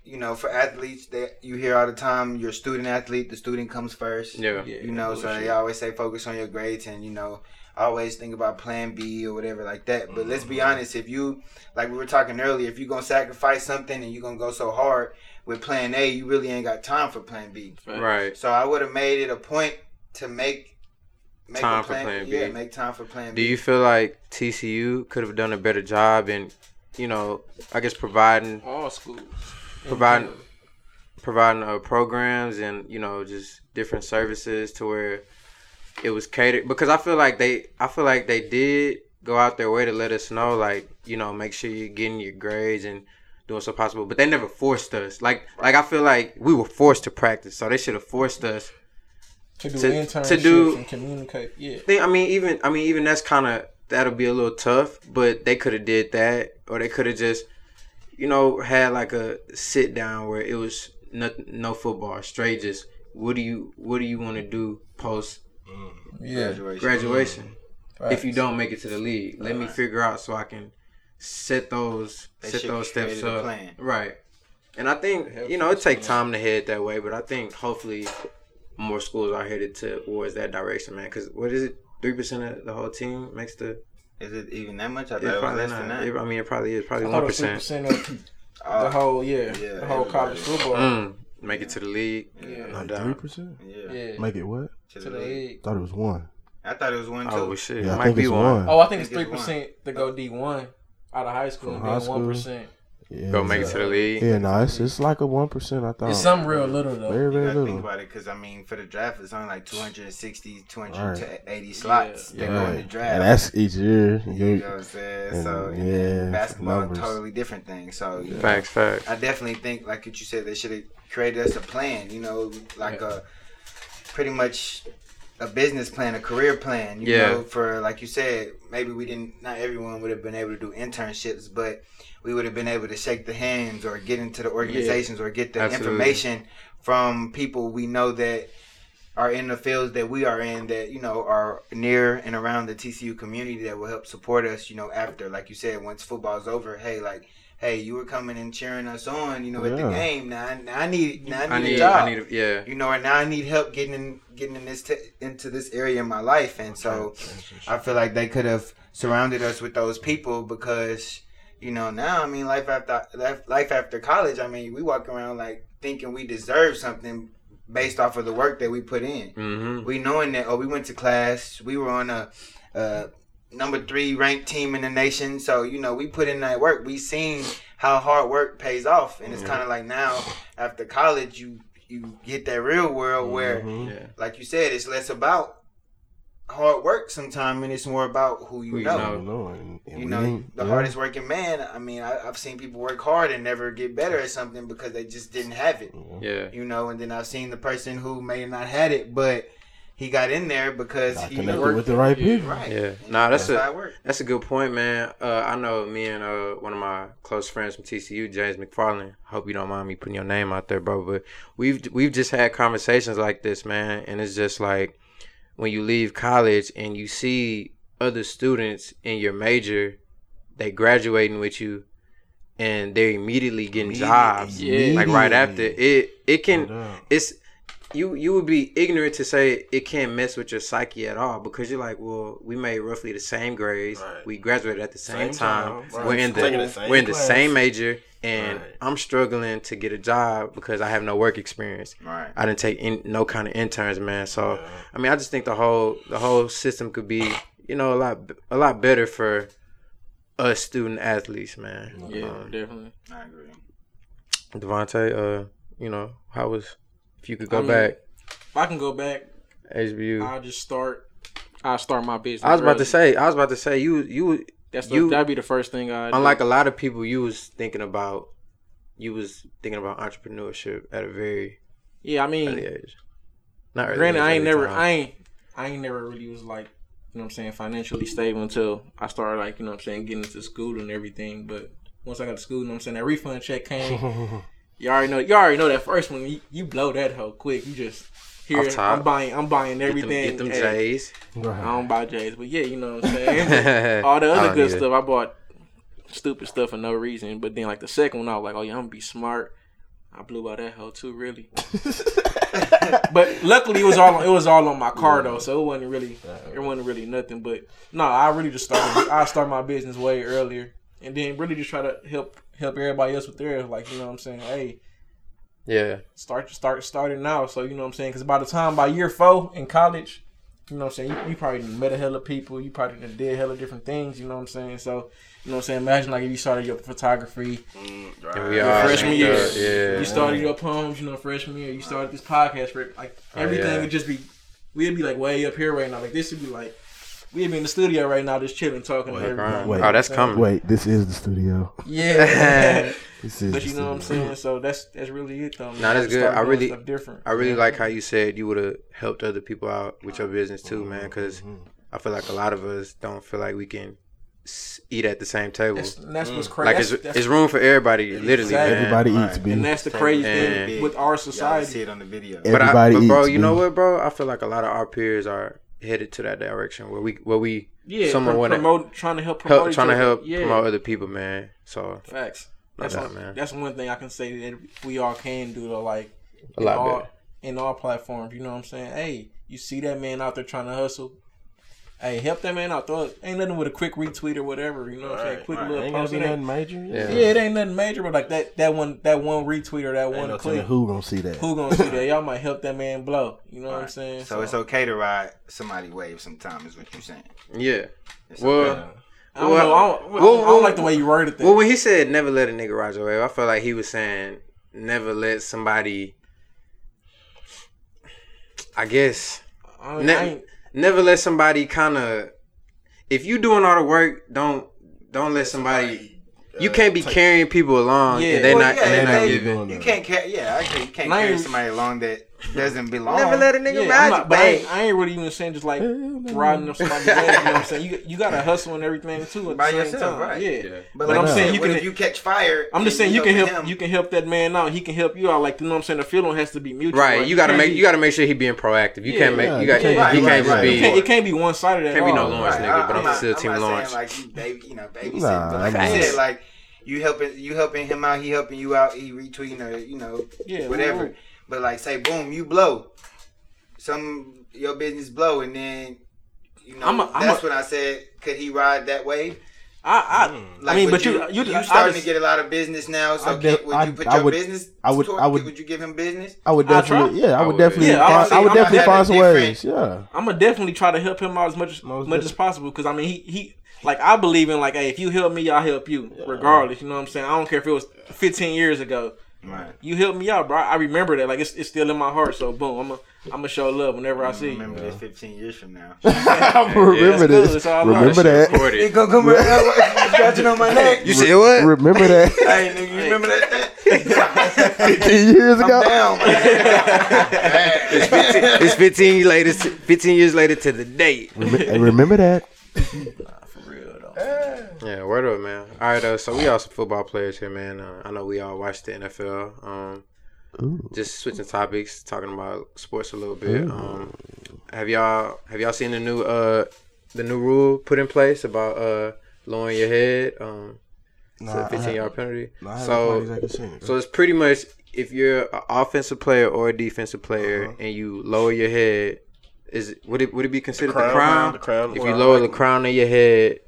You know, for athletes, that you hear all the time, you're a student athlete. The student comes first.
Yeah.
You know, so they always say focus on your grades and you know always think about Plan B or whatever like that. But let's be mm-hmm. honest, if you like we were talking earlier, if you're gonna sacrifice something and you're gonna go so hard with Plan A, you really ain't got time for Plan B.
Right.
So I would have made it a point to make make
Time
a
for plan B.
Yeah, make time for plan B.
Do you feel like TCU could have done a better job in, you know, I guess providing
All schools. In
Providing- providing uh, programs and you know just different services to where it was catered because I feel like they I feel like they did go out their way to let us know like you know make sure you're getting your grades and doing so possible but they never forced us like like I feel like we were forced to practice so they should have forced us
to do
to- to do-
and communicate. Yeah.
I mean even I mean even that's kind of that'll be a little tough, but they could have did that, or they could have just you know had like a sit down where it was no, no football, straight just what do you what do you want to do post mm.
Yeah.
graduation?
graduation mm. if you don't make it to the league? Let me
Right.
figure out so I can set those
They
set those steps up
plan.
right. And I think you know it take time to head that way, but I think hopefully more schools are headed towards that direction, man. Because what is it? Three percent of the whole team makes the
Is it even that much? I thought
it's
it was
probably
less
not.
than that.
It- I mean, it probably is. Probably one
thought it was three
percent.
percent of
Oh,
the whole yeah,
Yeah,
the whole college
everybody.
football.
Mm, make it to the league.
Yeah.
No
Like
doubt.
three percent.
yeah.
Yeah.
Make it what?
To
to
the
the
league.
egg.
Thought it was one.
I thought it was one too.
Oh well, shit.
Yeah,
it
I
might
think
be
it's
one.
one.
Oh, I think it's
I think
three percent to go D one out of high school,
From
and
high
then one percent.
Yeah.
Go make it to the league.
Yeah, no, it's, it's like a one percent. I thought.
It's something real little though.
very
You
very
gotta think about it because I mean, for the draft, it's only like 260, 280
Right.
slots
Yeah.
that go in the draft.
And that's each year.
you
You,
know what I'm saying?
and,
so
yeah,
basketball
numbers.
a totally different thing. So you know,
Facts, facts.
I definitely think, like what you said, they should have created us a plan. You know, like a pretty much a business plan, a career plan. You
Yeah.
know, for like you said, maybe we didn't. Not everyone would have been able to do internships, but we would have been able to shake the hands or get into the organizations or get the
Absolutely.
information from people we know that are in the fields that we are in that you know are near and around the TCU community that will help support us you know after. Like you said once football's over hey like hey you were coming and cheering us on you know at the game. Now I, now I need now I need,
I
a
need,
job.
I need, a, yeah.
you know and now I need help getting in getting in this t- into this area in my life. And so I feel like they could have surrounded us with those people because you know now I mean life after life, life after college I mean we walk around like thinking we deserve something based off of the work that we put in
Mm-hmm.
we knowing that oh we went to class we were on a, uh number three ranked team in the nation so you know we put in that work we seen how hard work pays off and it's
Yeah.
kind of like now after college you you get that real world where
Mhm.
Yeah.
like you said it's less about hard work sometime and it's more about who you
Who
know
know.
Know. And, and
you know, the
yeah.
hardest working man. I mean, I, I've seen people work hard and never get better at something because they just didn't have it.
Yeah.
You know, and then I've seen the person who may have not had it, but he got in there because
Not
he
connected
worked
with the right people.
right.
Yeah.
And
Nah, that's a-
how it worked.
That's a good point, man. Uh, I know me and uh, one of my close friends from TCU, James McFarland. Hope you don't mind me putting your name out there, bro. But we've we've just had conversations like this, man, and it's just like when you leave college and you see other students in your major, they graduating with you, and they're immediately getting jobs,
Yeah.
like right after it. It can it's you you would be ignorant to say it can't mess with your psyche at all because you're like, well, we made roughly the same grades,
Right.
we graduated at the same,
Same
time,
time, right.
we're in the,
the same
we're in the
class.
same major, and
Right.
I'm struggling to get a job because I have no work experience.
Right.
I didn't take in, no kind of interns, man. So
Yeah.
I mean, I just think the whole the whole system could be you know a lot a lot better for us student athletes, man.
Yeah,
Um,
definitely.
I agree.
Devontae, uh, you know, how was if you could go
I mean,
back
If I can go back,
HBU?
I'll just start. I'll start my business.
I was about to say, I was about to say, you, you,
that's the,
you-
that'd be the first thing I.
unlike a lot of people, you was thinking about, you was thinking about entrepreneurship at a very
yeah, I mean,
early age. Not early.
Granted,
age,
I ain't never,
time.
I ain't, I ain't never really was like, you know, what I'm saying, financially stable until I started like, you know, what I'm saying, getting into school and everything. But once I got to school, you know, what I'm saying, that refund check came. you already know, you already know that first one. You, you blow that hoe quick. You just here,
Off top.
I'm buying, I'm buying
Get them,
everything.
get them
Hey,
J's.
I don't buy J's, but yeah, you know what I'm saying. All the other good
either.
stuff, I bought stupid stuff for no reason. But then like the second one, I was like, oh yeah, I'm gonna be smart. I blew by that hoe too, really. but luckily, it was all it was all on my car though, so it wasn't really it wasn't really nothing. But no, I really just started. I start my business way earlier, and then really just try to help help everybody else with theirs. Like you know what I'm saying, hey.
Yeah.
start start starting now. So you know what I'm saying? Because by the time by year four in college, you know what I'm saying, you, you probably met a hell of people. You probably did a hell of different things. You know what I'm saying? So you know what I'm saying. Imagine like if you started your photography mm,
And we
your
all
freshman year,
up, Yeah.
you started your poems. You know, freshman year, you started this podcast. For, like
Oh,
everything
yeah.
would just be, we'd be like way up here right now. Like this would be like. We'd be in the studio right now, just chilling, talking to
Right.
everybody.
Oh, Wait.
Oh, that's coming.
Wait, this is the studio.
Yeah,
This is.
but you know what I'm saying. So that's that's really it, though. man.
Nah, that's good. I really-
different.
I really
Yeah.
like how you said you would have helped other people out with your business too, man. Mm-hmm. Because I feel like a lot of us don't feel like we can eat at the same table.
That's, and that's what's mm. crazy.
Like
that's,
it's,
that's,
it's room for everybody, literally.
Exactly.
Everybody
Right.
eats, B.
and that's the crazy
And-
thing with our
Y'all see
society.
it on the video.
Yeah.
But, I,
Everybody
but bro,
eats,
you know what, bro? I feel like a lot of our peers are headed to that direction where we where we
Yeah,
Someone wanna
promote, trying to help promote
help trying to help
yeah.
promote other people, man. So
Facts. That's
doubt,
one,
man.
that's one thing I can say that we all can do to like
a lot
all,
better.
in all platforms. You know what I'm saying? Hey, you see that man out there trying to hustle. Hey, help that man out. Throw it. Ain't nothing with a quick retweet or whatever. You know what I'm saying?
Right,
Quick
right.
little
Ain't gonna
post. ain't,
nothing major.
Yeah.
yeah, it ain't nothing major, but like that that one that one retweet or that
Ain't
one
no
clip.
telling who gonna see that.
Who gonna see that? Y'all might help that man blow. You know what I'm saying?
So it's okay to ride somebody wave sometimes. is what you're saying.
Yeah.
It's
Well,
okay.
I don't
Well,
know. I don't,
well,
I don't
well,
like the way you worded that.
Well, when he said never let a nigga ride your wave, I felt like he was saying never let somebody. I guess
I, ain't-
ne-
I ain't,
never let somebody kind of. If you doing all the work, don't don't let somebody. You can't be carrying people along
Yeah.
and they
Well,
not
yeah,
and they
if
not giving.
You can't carry. Yeah, I agree. You can't carry somebody along that doesn't belong.
Never let a nigga
yeah,
ride
I'm not, but I ain't. I ain't really even saying just like riding up somebody's wave. You know what I'm saying? You you gotta hustle and everything too at
By
the same
yourself,
time.
right.
Yeah.
But,
But
like
I'm
you
saying you
what
can-
if you catch fire.
I'm just
and
saying you can help
him?
you can help that man out. He can help you out. Like you know what I'm saying. The feeling has to be mutual.
Right,
Like,
you gotta
can't
make
be-
you gotta make sure he being proactive. You
Yeah,
can't make
yeah,
you got
you
he
can't-
can't
right,
just
right,
be.
You it can't be one sided at
Can't be
all.
no Lawrence nigga, but I'm still Team
I'm
Lawrence.
Like you baby, you know, baby. Like
I'm
I
not.
said, like you helping you helping him out, he helping you out, he retweeting or you know
Yeah,
whatever.
Woo-woo.
But like say boom, you blow, some your business blow, and then you know
I'm a- I'm
that's
a-
when I said could he ride that wave?
I, I, hmm.
Like,
I mean, but you,
you,
you, I
starting
just-
to get a lot of business now. So
I
can, would
I-
you put
I
your
would-
business?
I would-
toward-
I would-
Would you give him business?
I would
I'll
definitely, yeah, I
I
would
would.
definitely,
Yeah,
find,
obviously,
I would
I'm
definitely find some ways. Yeah,
I'm gonna definitely try to help him out as much as
Most
much as possible because I mean he he like I believe in like hey if you help me I'll help you regardless you know what I'm saying I don't care if it was 15 years ago
Right.
you helped me out bro I remember that like it's, it's still in my heart so boom I'm a I'm gonna show love whenever I see you.
Remember this 15 years from now.
I remember
that's
this.
It's.
Remember
That shit
that.
gonna come around scratching on my neck.
You said what?
Remember that.
Hey, nigga, you remember that?
15 years
I'm
ago.
down, man.
It's 15 later. 15 years later to the date.
Rem- Remember that.
For real though
Yeah, word up, man. All right, uh, so we all some football players here, man. Uh, I know we all watch the NFL. Um,
Ooh.
just switching topics, talking about sports a little bit. Um, have y'all have y'all seen the new uh the new rule put in place about uh lowering your head um to
Nah,
a 15 yard penalty?
No,
so
exactly it.
so it's pretty much if you're an offensive player or a defensive player
Uh-huh.
and you lower your head, is would it would it be considered the
crown,
crown?
the crown,
if you lower the crown of your head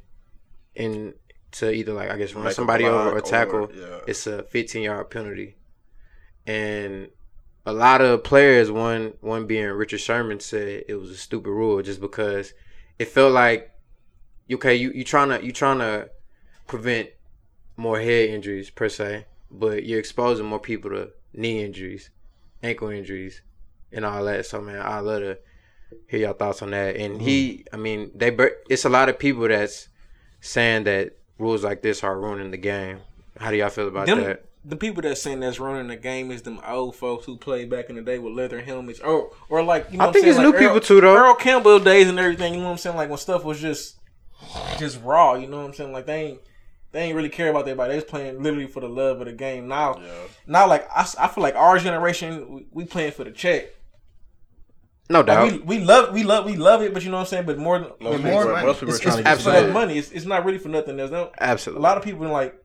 and to either like I guess run somebody over or tackle,
or- yeah.
it's a 15 yard penalty. And a lot of players, one one being Richard Sherman, said it was a stupid rule just because it felt like okay, you you trying to you trying to prevent more head injuries per se, but you're exposing more people to knee injuries, ankle injuries, and all that. So man, I love to hear your thoughts on that. And he, mm-hmm. I mean, they it's a lot of people that's saying that rules like this are ruining the game. How do y'all feel about
them,
that?
the people that saying that's ruining the game is them old folks who played back in the day with leather helmets. Or or like you know
I
what
think it's
like
new people too, though.
Earl Campbell days and everything you know what I'm saying? Like when stuff was just just raw you know what I'm saying? Like they ain't they ain't really care about everybody they was playing literally for the love of the game. Now now like I feel like our generation we, we playing for the check
No
like,
doubt.
we, we love we love we love it but you know what I'm saying but more than
Most
but
people,
more
money.
most people are
it's,
trying
it's,
to
it's
get
Absolutely.
money it's, it's not really for nothing there's no a
Absolutely.
lot of people like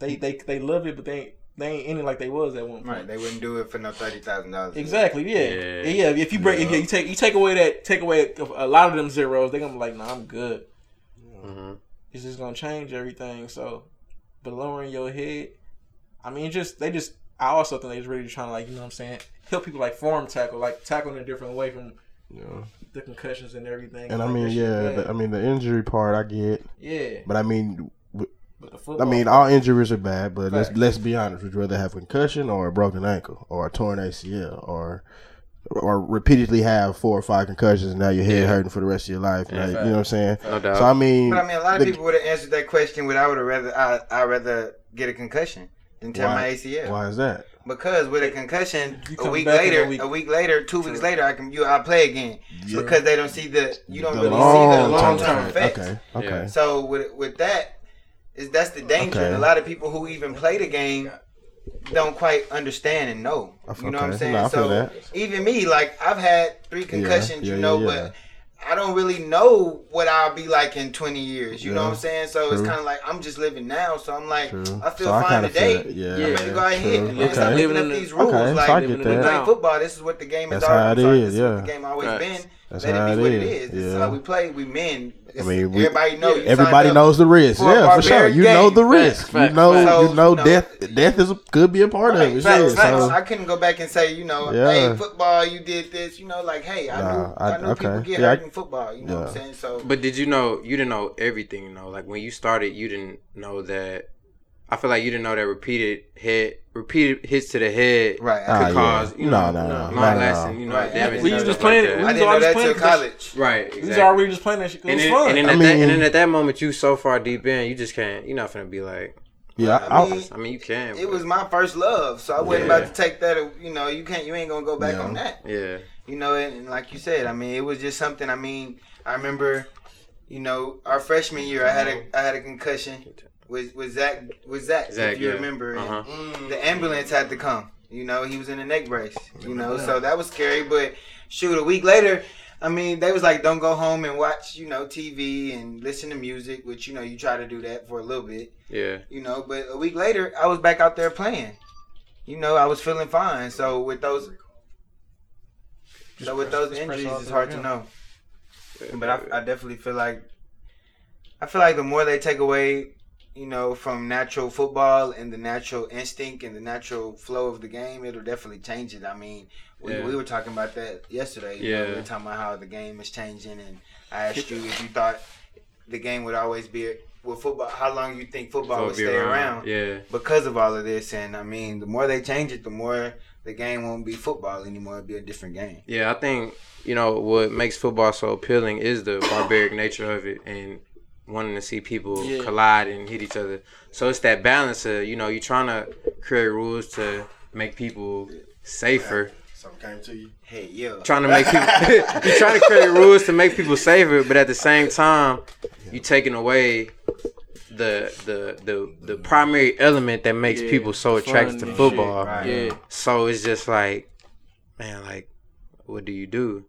they they they love it but they ain't they ain't in it like they was at one point
Right, they wouldn't do it for no thirty thousand dollars.
Exactly. Yeah.
Yeah.
yeah. If you break, if you take you take away that take away a lot of them zeros, they're gonna be like, "Nah, I'm good."
Mhm.
It's just gonna change everything. So, but lowering your head, I mean, just they just I also think he's really trying to like you know what I'm saying help people like form tackle, like tackle in a different way from
Yeah.
the concussions and everything.
And I
Like,
mean, yeah, the, I mean the injury part I get,
yeah,
but I mean, w-
but the
I mean all injuries are bad. But let's let's be honest. Would you rather have concussion or a broken ankle or a torn ACL or or repeatedly have four or five concussions and now your head
Yeah.
hurting for the rest of your life?
Yeah,
Like, you know what I'm saying?
No doubt.
So I mean,
But I mean, a lot of
the-
people would have answered that question with I would have rather I I rather get a concussion than tear
Why?
my ACL.
Why is that?
Because with a concussion, a week
back in a
later, a
week.
week. later, two weeks later, I can you I play again
Yeah.
because they don't see the you don't
The
really see the
long-term effect.
effects.
Okay, okay.
Yeah.
So with with that, is that's the danger.
Okay.
A lot of people who even play the game don't quite understand and know. You know what I'm saying?
No, I feel
so
that.
even me, like I've had three concussions,
yeah,
you know,
yeah,
but I don't really know what I'll be like in 20 years. You know what I'm saying? So it's kind of like I'm just living now. So I'm like,
True.
I feel
So
fine
kinda
today.
feel that, yeah.
I'm ready to go out here
True.
and
Okay.
start
Living
making up
in the-
these rules.
Okay, so
like
I
living
get
in
we
the
that.
play
now.
football. This is what the game
That's
is.
how
always-
it
sorry,
is,
This is
yeah.
what the game always
Facts.
been.
That's
Let
how
it
it
what
is.
it is. This is
Yeah.
how we play. We men.
I mean, we-
everybody know. you
Everybody knows the risk.
for
Yeah, for sure.
barbaric
You know the risk.
facts,
you know,
facts.
you
So,
know,
you know-
death. Death is a, could be a part
Right,
of it.
facts,
yeah,
facts.
so-
I couldn't go back and say, you know,
Yeah.
hey, football, you did this. You know, like, hey, I
Nah,
knew, I,
I-
knew
okay.
people get
Yeah, I-
hurt in football. You know what I'm saying? So,
But did you know you didn't know everything? You know, like when you started, you didn't know that. I feel like you didn't know that repeated head, repeated hits to the head
right.
Ah,
could
yeah.
cause you know
no, no,
long
no,
lasting,
no.
you know,
Right.
damage.
We
and
was
just playing
like
it- we
was didn't
always
that
playing
till
because-
college.
right.
We was already just playing that shit. It
and
was
then,
fun.
and then
I
at that, and then at that moment, you so far deep in, you just can't. You're not gonna be like.
yeah,
I
I,
mean,
I mean, you can.
It
but-
was my first love, so I wasn't
Yeah.
about to take that. You know, you can't, you ain't gonna go back
Yeah.
on that.
Yeah.
You know, and, and like you said, I mean, it was just something. I mean, I remember, you know, our freshman year, I had a, I had a concussion with with Zach, with Zach,
Zach,
if you
yeah.
remember.
Uh-huh.
The ambulance had to come. You know, he was in a neck brace. You know, so that was scary. But shoot, a week later, I mean, they was like, "Don't go home and watch, you know, TV and listen to music," which you know, you try to do that for a little bit.
Yeah.
You know, but a week later, I was back out there playing. You know, I was feeling fine. So with those, so with those injuries, it's hard to
again.
know. But I, I definitely feel like I feel like the more they take away, you know, from natural football and the natural instinct and the natural flow of the game, it'll definitely change it. I mean, we,
Yeah.
we were talking about that yesterday. You know, we
Yeah.
were talking about how the game is changing, and I asked you if you thought the game would always be with football. How long you think football
So
would stay around?
Yeah.
because of all of this. And I mean, the more they change it, the more the game won't be football anymore. It'll be a different game.
Yeah, I think you know what makes football so appealing is the barbaric nature of it and wanting to see people
Yeah.
collide and hit each other. So it's that balance of you know you're trying to create rules to make people safer.
something came to you.
Hey, yo.
Trying to make people you're trying to create rules to make people safer, but at the same time you're taking away the the the the primary element that makes
Yeah,
people so
fun
attracted to football.
shit, right.
Yeah.
So it's just like, man, like, what do you do?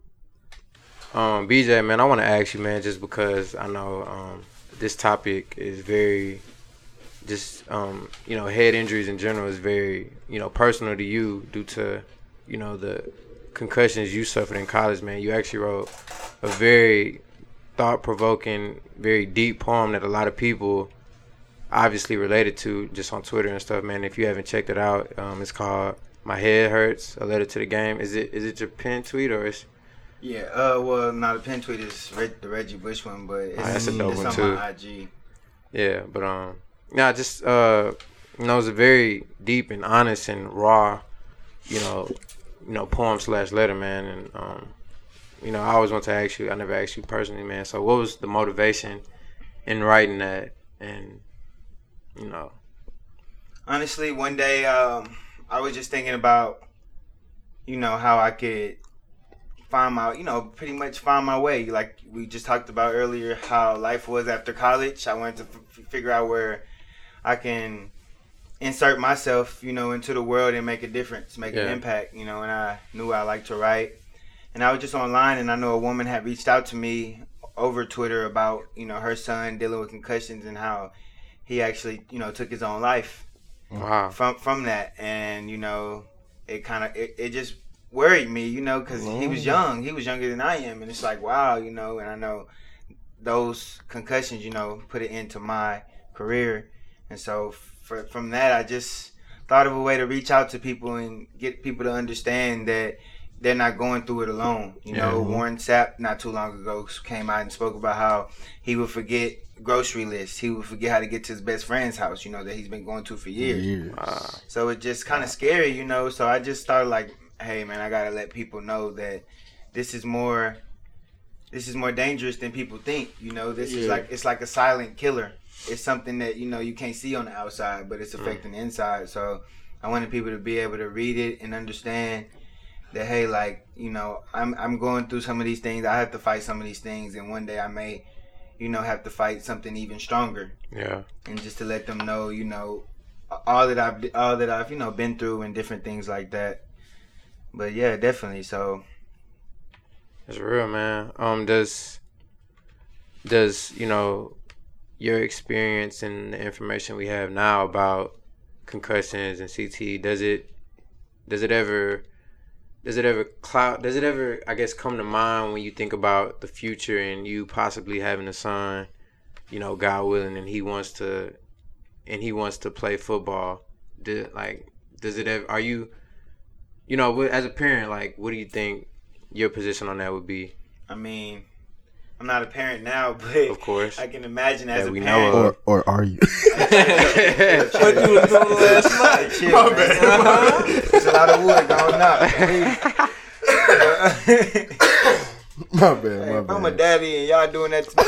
Um, BJ, man, I want to ask you, man, just because I know um, this topic is very, just um, you know, head injuries in general is very, you know, personal to you due to, you know, the concussions you suffered in college, man. You actually wrote a very thought-provoking, very deep poem that a lot of people obviously related to just on Twitter and stuff, man. If you haven't checked it out, um, it's called "My Head Hurts: A Letter to the Game." Is it is it your pen tweet or is
Yeah, uh, well, not a pen tweet is Reg- the Reggie Bush one, but it's,
Oh, that's a dope
it's
one,
on
too.
my IG.
yeah, but um, yeah, just uh, you know, it's a very deep and honest and raw, you know, you know, poem slash letter, man, and um, you know, I always want to ask you. I never asked you personally, man. So, what was the motivation in writing that, and you know,
Honestly, one day um, I was just thinking about, you know, how I could find my, you know, pretty much find my way. Like we just talked about earlier, how life was after college. I wanted to f- figure out where I can insert myself, you know, into the world and make a difference, make an impact, you know. And I knew I liked to write, and I was just online, and I know a woman had reached out to me over Twitter about, you know, her son dealing with concussions and how he actually, you know, took his own life
wow,
from from that, and you know, it kind of it, it just worried me, you know, because he was
Mm.
young, he was younger than I am, and it's like wow, you know, and I know those concussions, you know, put it into my career, and so for, from that, I just thought of a way to reach out to people and get people to understand that they're not going through it alone. You know, Warren Sapp not too long ago came out and spoke about how he would forget grocery lists. He would forget how to get to his best friend's house. You know that he's been going to for years.
Years.
So it's just kind of scary, you know. So I just started like, hey man, I gotta let people know that this is more, this is more dangerous than people think. You know, this is like it's like a silent killer. It's something that you know you can't see on the outside, but it's mm. affecting the inside. So I wanted people to be able to read it and understand that hey, like you know, I'm I'm going through some of these things. I have to fight some of these things, and one day I may, you know, have to fight something even stronger
Yeah.
and just to let them know, you know, all that I've all that I've you know been through and different things like that. But yeah, definitely. So
It's real, man. Um, does does you know your experience and the information we have now about concussions and CT does it does it ever does it ever cloud does it ever I guess come to mind when you think about the future and you possibly having a son, you know, God willing, and he wants to and he wants to play football. Do, like, does it ever? Are you, you know, as a parent, like, what do you think your position on that would be?
I mean, I'm not a parent now, but
Of course.
I can imagine as
That
a
we know
parent.
of.
Or or are you?
What you was doing last night?
Chill,
My
man.
bad.
Uh-huh. There's a lot of wood going up.
my bad.
Hey,
My
if I'm a
bad.
daddy and y'all doing that to me,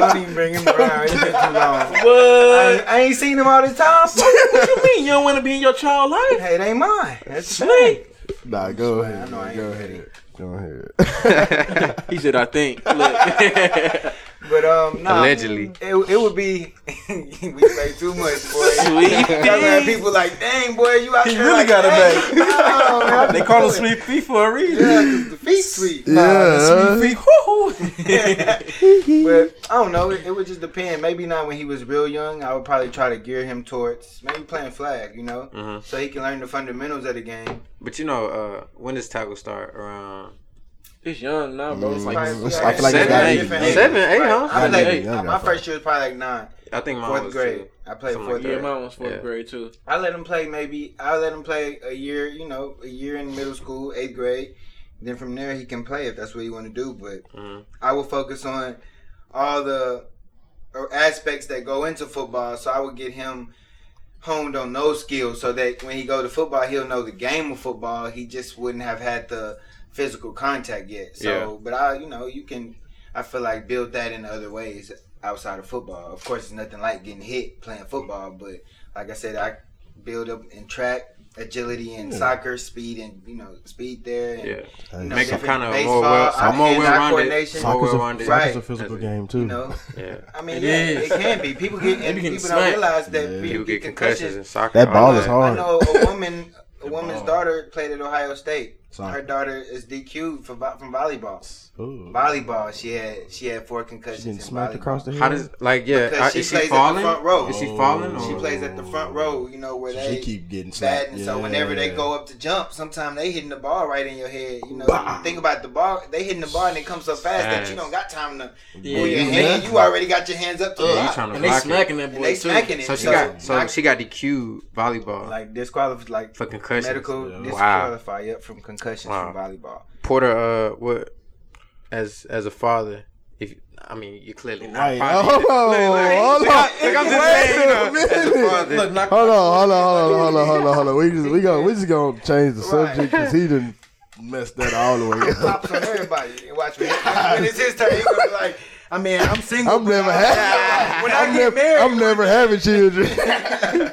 don't even bring him around. It's been too long. I
What?
ain't, I ain't seen him all this time.
what you mean? You don't want to be in your child life?
hey, it ain't mine. That's the
Snake.
Nah, go
I
ahead.
know I ain't
Go
ready.
ahead. Go ahead.
He said, "I think." Look.
But um, nah,
Allegedly.
it, it would be we play too much, boy.
Sweet
Y'all got people like, dang, boy, you out
He
there
really
like,
got a
dang,
baby.
no, man,
they call him. Sweet Pea for a reason.
Yeah, 'cause the feet sweet.
Yeah.
Sweet Pea. Woo-hoo.
but I don't know. It, it would just depend. Maybe not when he was real young. I would probably try to gear him towards maybe playing flag, you know,
Mhm.
so he can learn the fundamentals of the game.
But you know, uh, when does tackle start? Around
It's young now, bro. It's like
Probably-
it's-
yeah,
I feel like
seven,
eight.
different
Seven, eight, huh?
I was
Yeah,
like,
yeah,
my first year was probably like nine,
I think mine
fourth
was
grade.
too.
I played
Something
fourth
like
yeah,
grade.
mine was fourth
Yeah.
grade too.
I let him play maybe I let him play a year, you know, a year in middle school, eighth grade. Then from there he can play if that's what he want to do. But
Mhm.
I will focus on all the uh, aspects that go into football. So I would get him honed on those skills so that when he go to football, he'll know the game of football. He just wouldn't have had the physical contact yet. So,
Yeah.
but I, you know, you can. I feel like build that in other ways outside of football. Of course, it's nothing like getting hit playing football, but like I said, I build up in track, agility, and
Yeah.
soccer, speed, and you know, speed there. And,
Yeah,
Hey,
you know,
make him
different
kind of
baseball,
more well,
eye-
more
hand-eye
well rounded.
coordination.
More
Soccer's
well
a,
rounded.
soccer's
Right.
a physical
That's it.
game too.
You know,
Yeah,
I mean,
It
yeah, it can be. People get and
be getting
people don't realize that
Yeah.
people,
people get concussions in soccer.
That ball is hard.
I know a woman, a woman's
ball.
daughter played at Ohio State.
Soccer.
Her daughter is DQ'd for from volleyball.
Ooh.
Volleyball, she had she had four
She
concussions.
getting
in
smacked
volleyball.
across the head.
How does like yeah?
Because
uh,
she
is she
plays at the
falling?
front row.
Is she falling?
Oh.
She plays at the front row, you know, where
So
they
she keep getting
bad,
smacked.
so whenever they go up to jump, sometimes they hitting the ball right in your head. You know,
Bah.
think about the ball. They hitting the ball and it comes so fast that you don't got time to
Yeah,
move your
you
hand. You already got your hands up to
Yeah, you
block.
trying to
And they
block it.
smacking that
And they
too.
smacking it.
So she
So,
got so
I-
she got DQ volleyball
like disqualified, like
for concussions.
medical
Yeah.
Wow.
disqualify. Yep, from concussions
Wow.
from volleyball.
Porter, uh, what as as a father, if I mean you're clearly not.
Wait,
father.
hold on,
Look, look,
hold on.
look, I'm just
Wait
saying, you know, as a
Look, knock
Hold on, hold on, hold on, hold on, hold on, hold on. We just we gonna we just gonna change the
Right.
subject because he didn't mess that all the way up.
Pops on everybody. And watch me. When it's his turn, he gonna be like, I mean, I'm single.
I'm
but
never
I-
having.
When I
I'm
get
never,
married,
I'm never having children.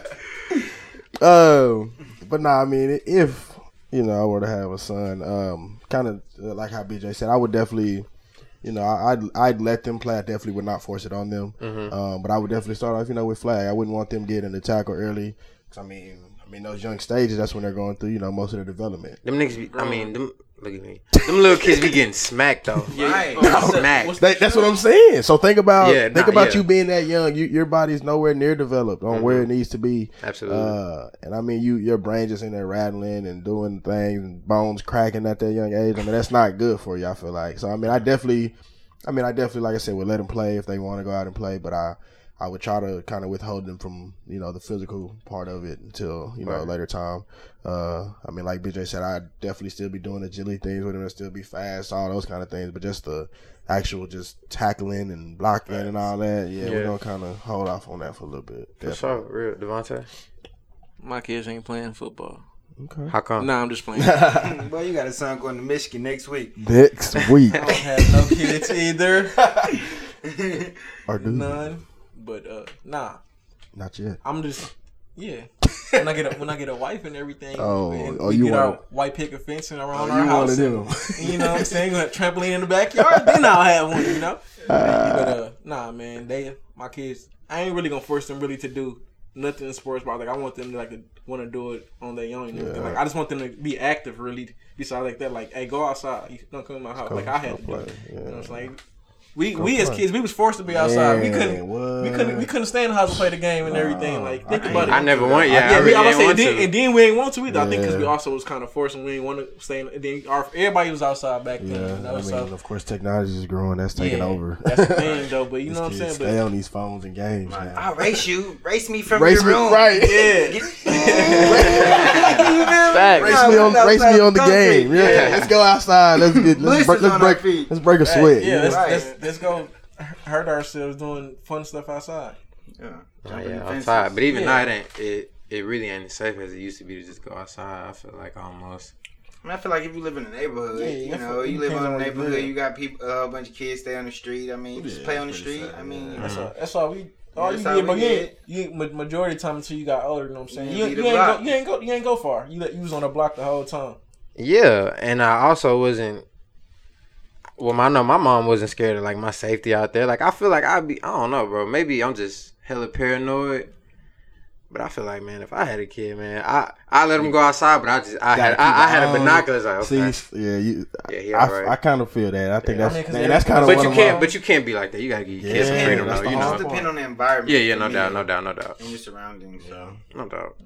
um, but nah, I mean, if you know I were to have a son, um, kind of like how BJ said, I would definitely, you know, I- I'd I'd let them play. I definitely would not force it on them. Um, but I would definitely start off, you know, with flag. I wouldn't want them getting the tackle early. 'Cause, I mean, I mean, those young stages, that's when they're going through, you know, most of their development.
Them niggas, be, I mean, them. Look at me. Them little kids be getting smacked though.
Right.
Smacked.
What's-
They, that's what I'm saying. So think about
Yeah,
think
nah,
about
yeah.
you being that young. You, your body's nowhere near developed on where
Mm-hmm.
it needs to be.
Absolutely.
Uh, and I mean, you your brain just in there rattling and doing things and bones cracking at that young age. I mean, that's not good for you. I feel like. So I mean, I definitely, I mean, I definitely, like I said, would let them play if they want to go out and play. But I, I would try to kind of withhold them from you know the physical part of it until you know
Right.
later time. Uh, I mean, like BJ said, I'd definitely still be doing the agility things with him, and still be fast, all those kind of things. But just the actual just tackling and blocking and all that, yeah,
Yeah.
we're gonna kind of hold off on that for a little bit.
For sure, real Devontae.
My kids ain't playing football.
Okay.
How come?
Nah, I'm just playing. I
Boy, you got a son going to Michigan next week.
Next week, I
don't have no kids either.
or do you?
None. But uh, nah,
Not yet.
I'm just yeah. When I get a when I get a wife and everything,
Oh,
and
oh, you
get
wanna-
white picket fencing around
Oh,
our
you
house. And, you know what I'm saying? A trampoline in the backyard. Then I'll have one. You know. but uh, nah, man, they my kids. I ain't really gonna force them really to do nothing in sports, but like I want them to like want to do it on their own. And everything.
Yeah.
Like I just want them to be active, really. Besides like that, like hey, go outside. You don't come in my house. like I had to do.
play,
it.
yeah.
You know what I'm? We we as kids we was forced to be outside. we couldn't
what?
we couldn't we couldn't stay in the house and play the game and everything. Like think
I
about it.
I never went. Yeah,
Yeah,
I
we,
really
I was
didn't want
and, then,
to.
and then we ain't want to either. I think because we also was kind of forced and we didn't want to stay. In, and then our, everybody was outside back then.
Yeah,
you know,
I mean,
so
of course, technology is growing. That's taking
yeah,
over.
That's the thing, though. But you know what I'm
kids
saying.
Stay
But
on these phones and games. now.
I'll race you. Race me from
Race
your
me,
room.
right?
Facts.
Race
No,
me on, race me on the game. Yeah,
Yeah.
let's go outside. Let's get let's break, let's break
feet.
let's break a sweat.
yeah,
you know?
Let's,
Right.
let's let's go hurt ourselves doing fun stuff outside.
Yeah.
Oh, yeah, outside. But even
Yeah.
now, it ain't. It it really ain't as safe as it used to be to just go outside. I feel like almost.
I, mean, I feel like if you live in a neighborhood,
Yeah,
you know, you live
depends
on a
on you
neighborhood,
live.
you got people, uh, a bunch of kids stay on the street. I mean, just
Yeah,
play on the street.
sad,
I mean,
yeah.
That's all. That's all we. All
That's
you
how
did, but you
did.
you ain't ma- majority of the time until you got older. You know what I'm saying?
You
You, you ain't
block.
go, you ain't go you ain't go far. You you was on the block the whole time.
Yeah, and I also wasn't. Well, I know my mom wasn't scared of like my safety out there. Like I feel like I'd be. I don't know, bro. Maybe I'm just hella paranoid. But I feel like, man, if I had a kid, man, I I let him go outside. But I just I had
Gotta
I, I had a binoculars. Like okay,
See, yeah, you,
Yeah, he
I,
alright.
I, kind of feel that. I think
Yeah.
that's
I mean, 'cause
and
they-
that's kind of
but you can't.
my,
But you can't be like that. You gotta get your kids some
Yeah,
freedom, though. You know.
it
part.
depend on the environment.
Yeah, yeah, no doubt, no doubt, no doubt,
And your surroundings. So.
no doubt.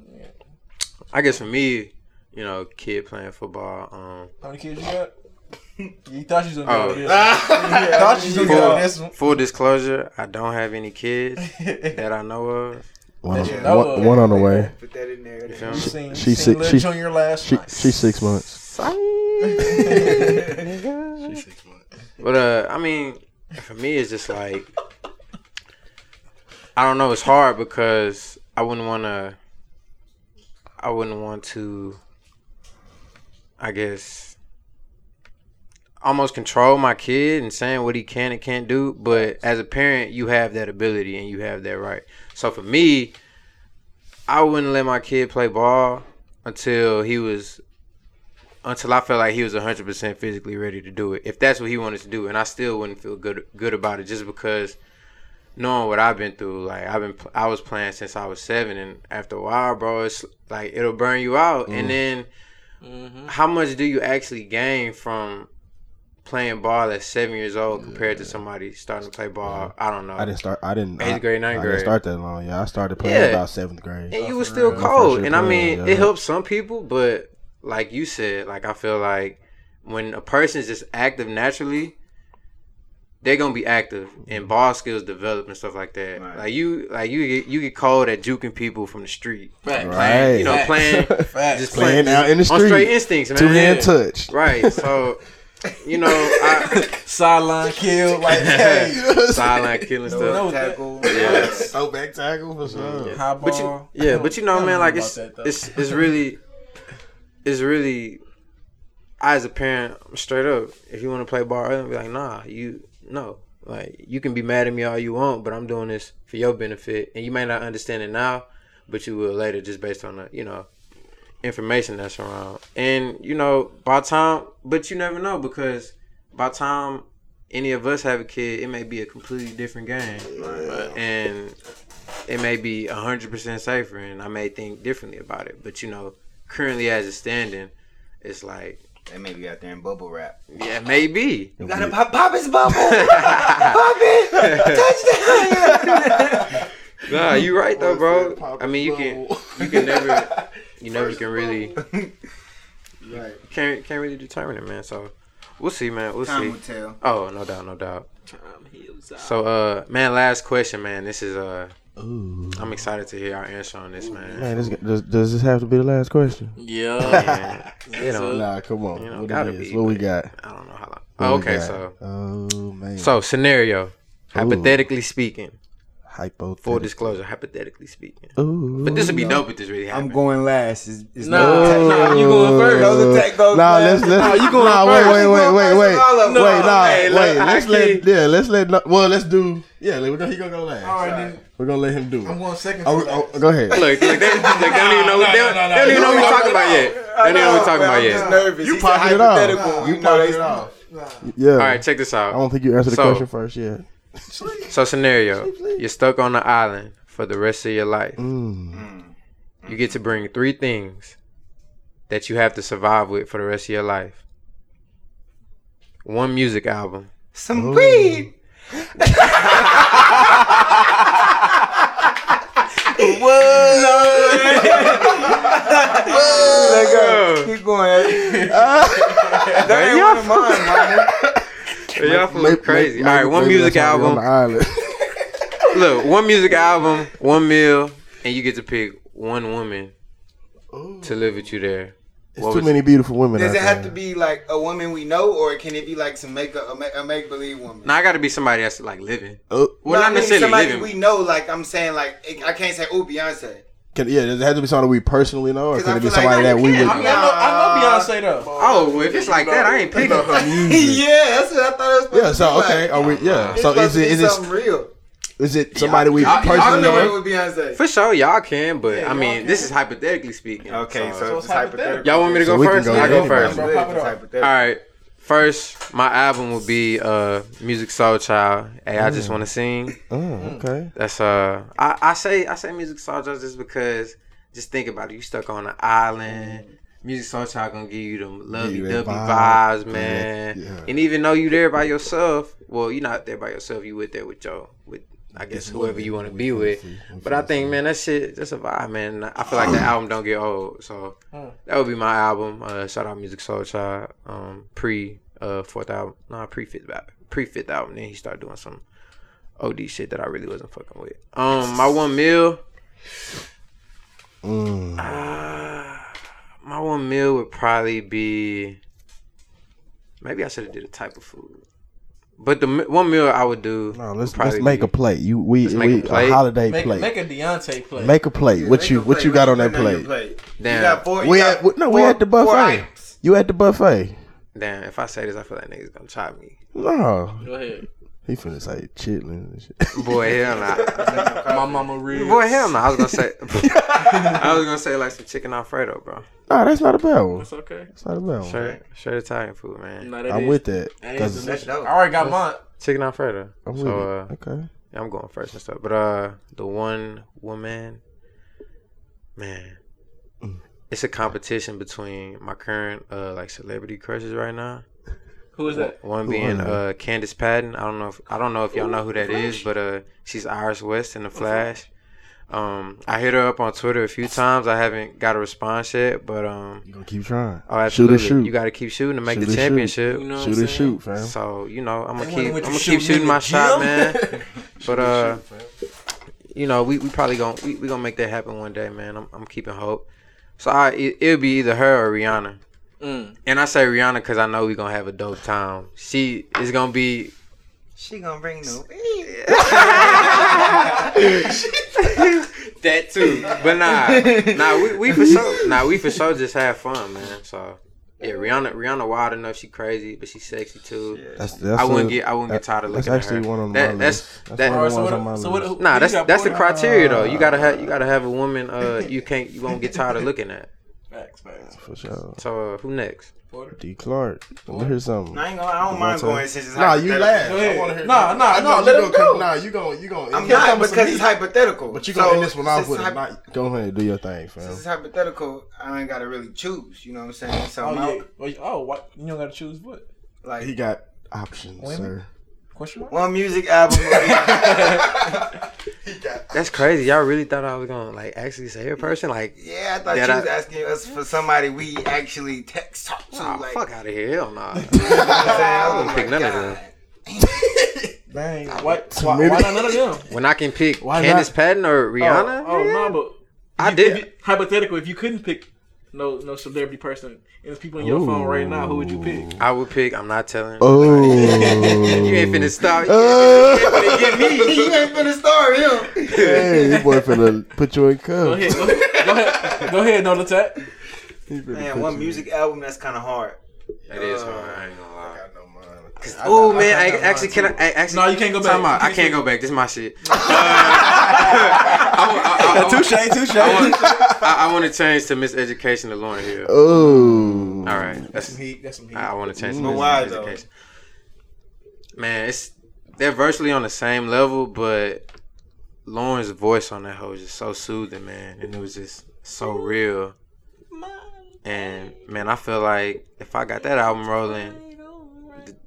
I guess for me, you know, kid playing football. Um,
How many kids you got? You thought you was gonna
Oh.
get on this. You thought you was gonna get on this
full,
one.
full disclosure, I don't have any kids that I know of.
one, on-
Yeah.
one, one on the way.
Put that in there.
You feel me?
Seen,
She
she
sick-
seen Lil
she-
Junior last
She
night.
she's six months.
She's six months. But uh, I mean, for me, it's just like I don't know. It's hard because I wouldn't want to. I wouldn't want to. I guess almost control my kid and saying what he can and can't do. But as a parent, you have that ability and you have that right. So for me, I wouldn't let my kid play ball until he was until I felt like he was 100% physically ready to do it. If that's what he wanted to do, and I still wouldn't feel good good about it just because knowing what I've been through. Like I've been I was playing since I was 7 and after a while, bro, it's like it'll burn you out. And then
Mhm.
how much do you actually gain from playing ball at 7 years old compared to somebody starting to play ball? I don't know.
I didn't start. I didn't.
Eighth
I-
grade, ninth
I
grade.
didn't start that long. Yeah, I started playing
Yeah.
about seventh grade.
and you
Oh,
was
for
still
real.
Cold.
first
And I mean,
yeah.
it helps some people, but like you said, like I feel like when a person's just active naturally, they're gonna be active and mm-hmm. ball skills develop and stuff like that.
Right.
Like you, like you get you get cold at juking people from the street,
Facts.
Right.
you know, playing just
Playing out in the
on straight
street,
instincts, man.
two hand touch.
Right. So, you know, I,
Sideline kill, like hey,
sideline killing
No
stuff.
tackle.
Yeah.
Throw back tackle for sure.
high
But you,
ball.
yeah, but you know,
I don't
man, like it's
that,
it's it's really, it's really. I as a parent, I'm straight up. If you want to play ball, early, be like, nah, you no. Like you can be mad at me all you want, but I'm doing this for your benefit, and you may not understand it now, but you will later, just based on the you know information that's around. And you know, by time, but you never know because by time any of us have a kid, it may be a completely different game, and it may be hundred percent safer, and I may think differently about it. But you know, currently as it's standing, it's like,
They may be out there in bubble wrap.
yeah, maybe.
You gotta pop, pop his bubble. pop it. Touchdown.
Nah, you right though, bro. I mean, you can,
bubble.
you can never, you never can really,
Right.
can't can't really determine it, man. So we'll see, man. We'll
Time
see.
will tell.
Oh, no doubt, no doubt.
Time heals out.
So, uh, man, last question, man. This is uh,
Ooh.
I'm excited to hear our answer on this, man.
Man, this, does, does this have to be the last question?
yeah.
Man, you know,
Nah, come on.
You know,
what
gotta
it is?
be,
What we got?
I don't know how long. Oh, okay, so
Oh man.
so scenario, hypothetically speaking,
hypo.
full disclosure, hypothetically speaking.
Ooh.
But this would be dope if this really
I'm going last. It's, it's
Nah,
no
nah, you going first.
No, the tech goes
Nah,
last.
let's let's.
Nah, you going
nah, wait,
first.
wait,
You
wait, wait, wait,
with all of them.
wait. Nah,
hey, look,
wait. Let's let. Yeah, let's let. Well, let's do. Yeah, we're gonna, he gonna go last.
All right, then.
We're gonna let him do it.
I'm going second.
Oh, oh, go ahead.
Look, look, they, look, they don't even know.
Nah,
They don't, they don't even know what we're talking about yet. They don't even know what we're talking about yet.
nervous.
You
He
pocket it off.
hypothetical.
You
You know,
pocket it off. Yeah.
All right, check this out.
I don't think you answered the
So-
question first yet.
So scenario, you're stuck on the island for the rest of your life.
Mm.
You get to bring three things that you have to survive with for the rest of your life. One music album,
Some
Ooh.
weed. Let go. Keep going. that ain't one of mine, mama.
Y'all fools
Maybe-
crazy.
maybe-
All right, one music
that's why we
album.
on.
Look, one music album, one meal, and you get to pick one woman to live with you there.
It's
What
too
was-
many beautiful women.
Does
out
it have
there.
to be like a woman we know, or can it be like some make a, a make believe woman?
Now I got to be somebody that's like living.
Oh,
Well,
No, I
not
mean
necessarily
somebody
living.
we know. Like I'm saying, like it- I can't say oh Beyonce.
Can, yeah, does it have to be somebody we personally know, or
'Cause
can
I
it be
feel like-
somebody that we would?
I, mean, I, know, I know Beyonce though.
Oh, if it's like that, I ain't picking. her music.
yeah, that's what I thought it was.
Yeah. So
to be
okay,
like.
are we? Yeah.
It's
So is
to
it
be
is it
something real?
is it somebody we
y'all- y'all
personally
don't know
know?
it with
For sure, y'all can, but
Yeah,
I mean,
can.
this is hypothetically speaking.
Okay, so,
So
it's
it's hypothetical.
hypothetical.
y'all want me to go
we can
first?
go
I go first.
That's
All
good,
Pop it
it's
up.
hypothetical.
right. First, my album will be uh Musiq Soulchild. Hey, I just want to sing.
Oh, okay.
That's uh, I, I say I say Musiq Soulchild just because just think about it. You stuck on an island. Musiq Soulchild gonna give you them lovey
you that
dovey
vibe.
vibes, man.
Yeah, yeah.
And even though you there by yourself, well, you're not there by yourself. You with there with Joe, with I guess whoever you want to be with. But I think, man, that shit just a vibe, man. I feel like the album don't get old, so that would be my album. Uh, shout out Musiq Soulchild. Um, pre uh fourth album, no, pre fifth album, pre fifth album. Then he started doing some OD shit that I really wasn't fucking with. Um, my one meal,
Mm.
uh, my one meal would probably be. Maybe I should have did a type of food, but the one meal I would do.
No, let's let's make
be-
a plate. You we
Let's make a
we
plate.
a holiday
Make,
plate.
make a Deontay plate.
Make a plate.
Yeah,
what you
a
what
plate.
you got on that
putting your
plate?
Damn.
You got four.
We
you
at
got
we- no, we at the buffet. You at the buffet?
Damn, if I say this, I feel like niggas gonna chop me.
No,
Go ahead.
He finna say chitlins and shit.
Boy, hell nah.
My mama real.
Boy, hell no. I was gonna say, I was gonna say like some chicken alfredo, bro.
Nah, that's not a bad one.
That's okay.
That's not a bad one.
Straight, straight Italian food, man.
Nah,
I'm
is-
with that.
that is
'cause
delicious.
That's dope.
I already got mine.
Chicken alfredo.
I'm with
So,
it.
uh,
Okay.
yeah, I'm going first and stuff. But uh, the one woman, man,
Mm.
it's a competition between my current uh like celebrity crushes right now.
Who is that?
One
Who
being
are
uh Candice Patton. I don't know if I don't know if y'all know who that is, but uh she's Iris West in the Flash. Um, I hit her up on Twitter a few times. I haven't got a response yet, but um,
You gonna keep trying.
oh,
Shoot or
absolutely,
shoot.
you got to keep shooting to make
Shoot or
the
shoot.
championship.
You know
shoot
I'm
or shoot, fam.
So you know, I'm gonna
They
keep, I'm gonna
you
keep
shooting
shooting my
the
shot, man. But uh, you know, we, we probably gonna we, we gonna make that happen one day, man. I'm I'm keeping hope. So I it, it'll be either her or Rihanna.
Mm.
And I say Rihanna because I know we gonna have a dope time. She is gonna be
She gonna bring no.
that too. But nah, nah, we, we for sure, nah, we for sure just have fun, man. So yeah, Rihanna, Rihanna wild enough. She crazy, but she sexy too.
That's, that's
I wouldn't
a-
get, I wouldn't get tired of looking at her.
one on
That-
my
that's
list. That's
that.
one of
right, so
ones on my
so what,
list.
Nah,
you
that's the criteria though. You gotta have you gotta have a woman. Uh, you can't you won't get tired of looking at.
Facts, facts.
For sure.
So uh, who next?
Porter.
D. Clark. Let me hear something.
I ain't gonna. I don't mind going since it's
Nah, you
hypothetical.
laugh.
Go ahead.
I wanna hear
Nah,
that.
nah, nah, let him
come-
go.
Nah, you gonna you gonna.
I'm not because it's hypothetical.
But you gonna
So,
end this one off
since
with
it's
it.
hyp-
Not, go ahead and do your thing, fam.
Since it's hypothetical, I ain't gotta really choose. You know what I'm saying? So
Oh
my-
yeah. Oh, you- Oh, what? You don't gotta choose what?
like
He got options,
Women?
sir.
Question mark?
one music album.
That's crazy. Y'all really thought I was gonna like actually say a person? Like,
yeah, I thought
That
you
I-
was asking us for somebody we actually text talk to.
oh,
like,
fuck out of here. Hell nah.
You know I'm saying? I was
wouldn't pick
like,
none of them.
God.
Dang.
Why, why, why not none of them?
When I can pick
Why
Candice
not?
Patton or Rihanna,
Oh, oh no, but
I
you-
did.
if you- hypothetical, if you couldn't pick no no celebrity person, and there's people in your phone right now, who would you pick?
I would pick. I'm not telling.
Oh.
you ain't finna stop. You
Uh,
ain't finna get me.
you ain't finna start him.
hey, this boy finna put you in cuffs.
Go ahead, go, go ahead, go ahead, no attack.
He
Man,
put
one
you-
music album that's kind of hard.
That is hard. I ain't gonna lie.
I know mine.
Oh man,
I
I, actually can I. I actually
No, you can't go back.
Time out. I
can't
can't go back. This is my shit. Uh, I, I, I, I,
Touche, touche.
I want, I, I want to change to Miseducation to Lauryn Hill.
Oh.
All right,
That's
that's
some heat. That's some heat.
I want to change to
But why, though?
Miseducation. Man, it's they're virtually on the same level, but Lauryn's voice on that hoe is just so soothing, man, and it was just so real. And man, I feel like if I got that album rolling,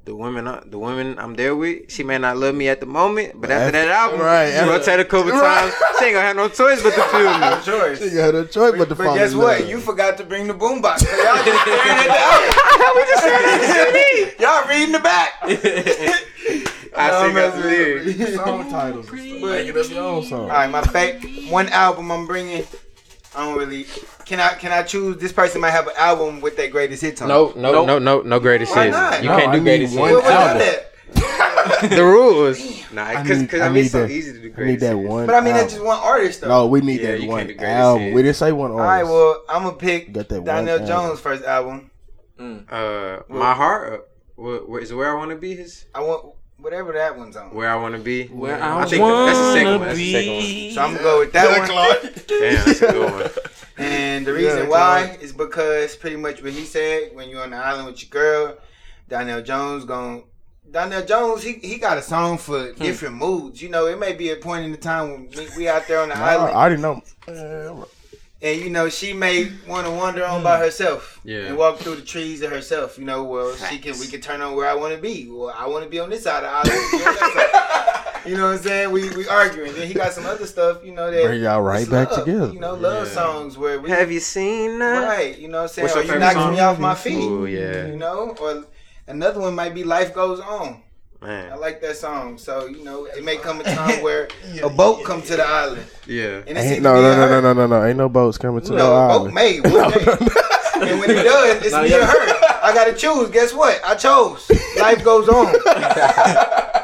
the, the women, I- the women I'm there with, she may not love me at the moment, but after that album,
Right,
right,
after-
rotate a couple
Right.
times, she ain't gonna have no choice but to feel me.
No
me.
choice.
She got a choice but to
But
fall
guess what?
love.
You forgot to bring the boombox. So y'all just staring at the album.
we just said
Y'all reading the back.
I
No,
sing
I'm
the lyrics.
song titles. Making up your own song.
All right, my fa- one album I'm bringing. I don't really. Can I can I choose? This person might have an album with their greatest hits on.
No,
it.
no,
Nope.
no, no, no greatest
Why
hits.
not?
You
No,
can't
I
do
need
greatest
one
What
hits.
was
album.
that?
the rules. Nah,
I
because I,
I
mean it's so
that-
easy to do greatest
I need
greatest
that
hits.
one.
But I mean,
album.
that's just one artist though.
No, we need
Yeah,
that one
can't do greatest
album.
hits.
We didn't say one artist.
All right, well, I'm gonna pick
Got that one
Donell
album.
Jones' first album.
Uh, my heart. Uh, wh- wh- is where I want to be. His
I want whatever that one's on.
where I want to be.
Where
I
I
think that's the second
wanna
one. That's the second one.
So I'm gonna go with that one.
Damn, that's a good one.
And the reason
come
why is because pretty much what he said when you're on the island with your girl, Donell Jones going Donell Jones, he, he got a song for
Hmm.
different moods. You know, it may be a point in the time when we, we out there on the
Nah, I didn't know. Uh,
and you know she may want to wander on by herself,
Yeah.
and walk through the trees of herself. You know, well she can we can turn on where I want to be. Well, I want to be on this side of the island. you, on that side. You know what I'm saying? We we arguing. Then he got some other stuff. You know that
Bring y'all right back
love,
together.
You know, love
Yeah.
songs where we
Have you seen that?
Right, you know what I'm saying?
What's
Or you
favorite
knocking
song?
me off my feet.
Ooh, yeah.
You know? Or another one might be Life Goes On.
Man.
I like that song. So, you know, it may come a time where a boat come to the island.
yeah.
And it's
Ain't,
either
no, no, no, no, no, no, no. Ain't no boats coming to
No,
the
a boat
island.
may one day. and when it does, it's
No,
me
yeah.
or her. I gotta choose. Guess what? I chose. Life goes on.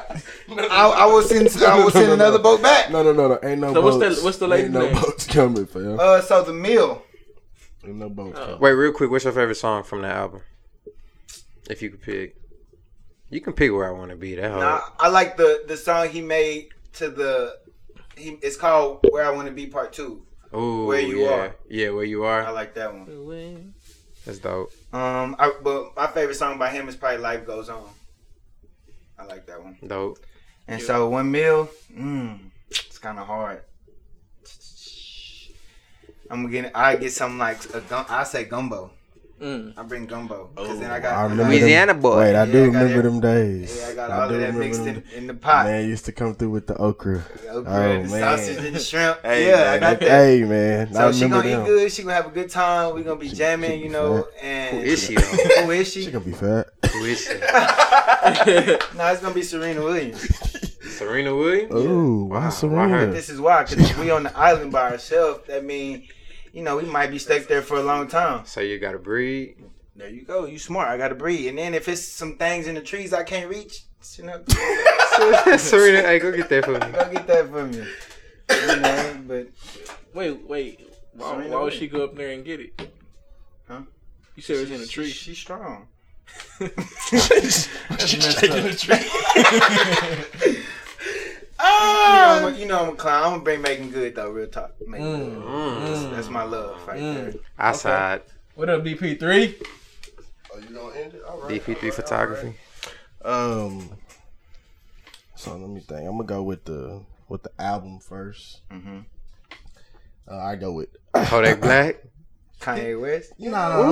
I, I will send I will send another boat back.
No, no, no, no. Ain't no
So what's the- what's the lady's
Ain't no
name?
boats coming, fam.
Uh so the meal.
Ain't no boats
Oh.
coming.
Wait, real quick. What's your favorite song from that album? If you could pick, you can pick where I want to be. That whole.
Nah, I like the the song he made to the he, it's called Where I Want to Be Part 2.
Oh,
Where You
yeah.
Are.
Yeah, where you are.
I like that one.
That's dope.
Um, I, but my favorite song by him is probably "Life Goes On." I like that one.
Dope.
And so one meal, mm, it's kind of hard. I'm gonna get. I get something like a gum. I say gumbo.
Mm.
I bring gumbo because then
Oh,
I got.
I
I
remember
Louisiana
them,
boy.
Wait, I
Yeah,
do
I
remember them days.
yeah, I got
I
all of that mixed in, in the pot.
Man used to come through with the okra.
The okra,
Oh,
the
man.
sausage and the shrimp.
Hey,
yeah, I
man,
got that.
Hey, man. I
So she gonna
them.
eat good. She gonna have a good time. We gonna be
She-
jamming,
she
you
be
know.
fat.
And
Who is she?
Who is she?
She gonna be fat.
Who is she?
no, it's gonna be Serena Williams.
Serena Williams.
Ooh,
Wow,
why
why
Serena?
her?
This is why, because we on the island by ourselves. That mean, you know, we might be stuck there for a long time.
So you got to breed.
There you go. You smart. I gotta breathe. And then if it's some things in the trees I can't reach, you know,
Serena, hey, go get that for me.
go get that for you. You know, but
Wait, wait. Why,
Serena
why would she go up there and get it?
Huh?
You said it was in a tree.
She's strong.
She's
You know, I'm a, you know I'm a clown. I'm gonna bring making good though. Real talk. Making
Mm.
good.
Mm.
That's, that's my love right
Mm.
there.
I side
What up, DP3?
Oh, you gonna end it? All
DP3 photography.
Um. So let me think. I'm gonna go with the with the album first.
Mm-hmm.
Uh, I go with
Kodak Black.
Kanye West.
no, no,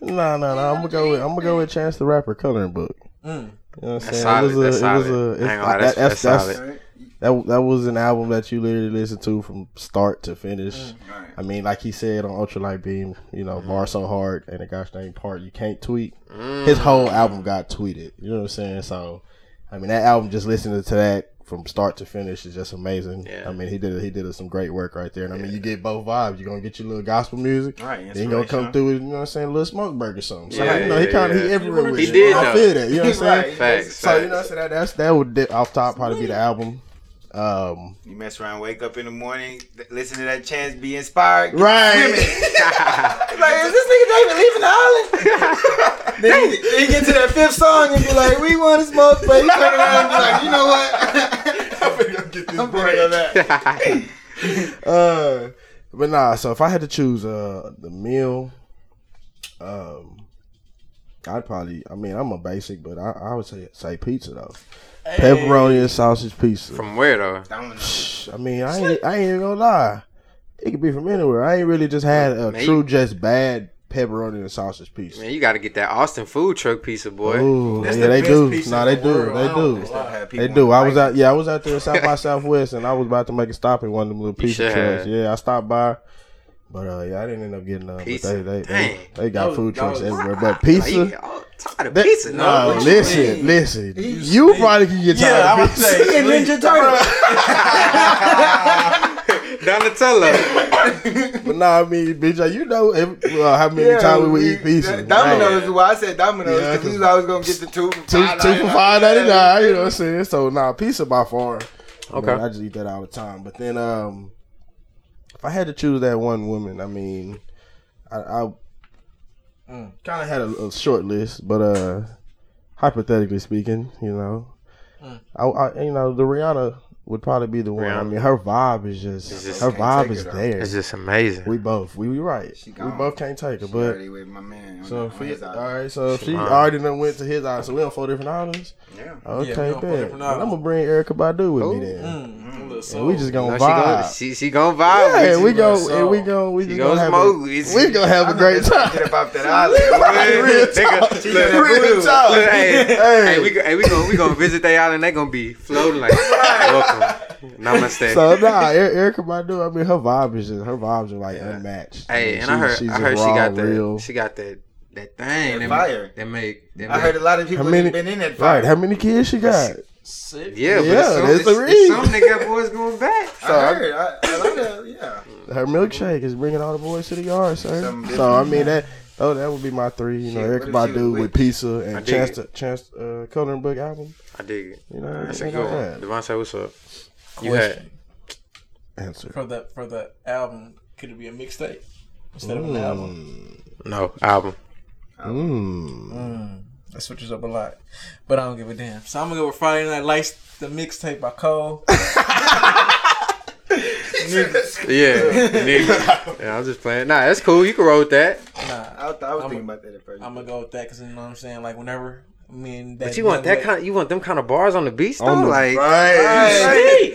no, no, no. I'm gonna go with I'm gonna go with Chance the Rapper coloring book.
Mm.
You know what I'm
That's
saying?
solid,
It was
that's
a, it was
solid.
a,
I
it's,
ain't gonna lie, that's-
that's,
that's
that's,
solid.
That that was an album that you literally listened to from start to finish.
Right.
I mean, like he said on Ultralight Beam, you know, bar so hard and a gosh dang part you can't tweet.
Mm.
His whole album got tweeted. You know what I'm saying? So, I mean, that album, just listening to that from start to finish is just amazing.
Yeah.
I mean, he did he did some great work right there. And I mean, you get both vibes. You're gonna get your little gospel music.
Right.
Then you gonna come through with, you know what I'm saying, a little smoke break or something. So,
Yeah,
you know, he kind of,
yeah.
he everywhere with
He
it.
did,
I feel that. You know what I'm saying?
Right.
Facts.
So, you know, so that, that's, that would, dip off top probably be the album. Um,
You mess around, wake up in the morning, listen to that chance, be inspired.
right.
like, is this nigga David leaving the island? then, he, he get to that fifth song and be like, we want to smoke, but he turn around and be like, you know what?
I'm gonna go get this
I'm gonna that.
uh, but nah. So if I had to choose uh the meal, um, I'd probably. I mean, I'm a basic, but I, I would say say pizza though. Pepperoni and sausage pizza.
From where though?
Domino's.
I mean, I ain't, I ain't even gonna lie. It could be from anywhere. I ain't really just had a
Man,
true
you-
just bad pepperoni and sausage pizza.
Man, you got to get that Austin food truck pizza, boy.
Ooh,
That's
yeah,
the
they
best
do.
pizza
Nah,
in
they
the
do.
world.
They
don't
do.
know why.
They do. I was out. Yeah, I was out there South by Southwest, and I was about to make a stop at one of them little
You
pizza
should
trucks. Yeah, I stopped by, but uh, yeah, I didn't end up getting none.
Pizza.
They they, they, they got
was-
food trucks
was-
everywhere. But pizza.
you tired of pizza?
no,
No,
listen,
mean?
listen.
He's-
You probably can get
Yeah,
tired
I
of
was
pizza.
saying.
He a Ninja Turtle.
Donatello.
but nah, I mean, BJ, you know every, well, how many times we eat pizza?
Domino's is why I said Domino's
Yeah,
because we was always gonna get the two for
Two,
five
two for five ninety nine. You know what I'm saying? So nah, pizza by far. You
Okay.
know, I just eat that all the time. But then, um, if I had to choose that one woman, I mean, I, I kind of had a, a short list, but uh, hypothetically speaking, you know, I, I you know the Rihanna would probably be the one. I mean, her vibe is just,
just-
her vibe is
her,
there.
It's just amazing.
we both, we, we right. We both can't take her,
She
but.
with my man.
So
on
if he,
his
all
island.
so if she already done went to his island, so we on four different islands.
Yeah.
Okay,
we on
bet. Well, I'm gonna bring Erykah Badu with
Ooh.
me then.
Mm, a little
And we just gonna
she
vibe.
gonna she, she gonna vibe.
yeah,
with
and we go
so-
and we go we
She
just
gonna
gonna have
smoke
a, we
you.
gonna have a
I'm
great
just gonna
time.
Get up that island.
Real
Nigga,
talk.
She
look,
got that
Real talk.
Hey,
Hey.
hey, we go, hey, we gonna we gonna visit that island. They gonna be floating like welcome, namaste.
So nah, Erykah Badu. I mean, her vibe is just her vibes are like
Yeah.
unmatched.
hey,
mean,
and I heard
she's
I
just
heard she
raw,
got that
real.
she got that that thing
That
that
fire.
Make, that make
I heard a lot of people
How many-
that been in that fire.
Right, how many kids she got?
Six.
yeah, but
Yeah,
it's some,
there's
it's,
a
it's some that got boys going back.
I
So I-
heard. I, I like that. Yeah.
Her milkshake is bringing all the boys to the yard, sir. So I mean that. Oh, that would be my three. You know,
Shit,
Erykah
what if
Badu with
with-
pizza and Chance
it.
to, Chance uh, coloring book album.
I dig it.
You know,
That's a
ain't
good
got
one.
that.
Devontae, what's up? You
Question.
had
Answer.
For the for the album, could it be a mixtape instead of an album?
Mm.
no album.
Mm.
Mm, that switches up a lot, but I don't give a damn. So I'm gonna go with Friday Night Lights, the mixtape by Cole.
Yeah, nigga. yeah, I'm just playing. Nah, that's cool. You can roll with that.
Nah,
I, was- I was
I'm
thinking
a-
about that at first.
I'm gonna go with that because you know what I'm saying. Like whenever me and that
But you want that
lady-
kind? You want them kind of bars on the beats though?
On the-
like,
right.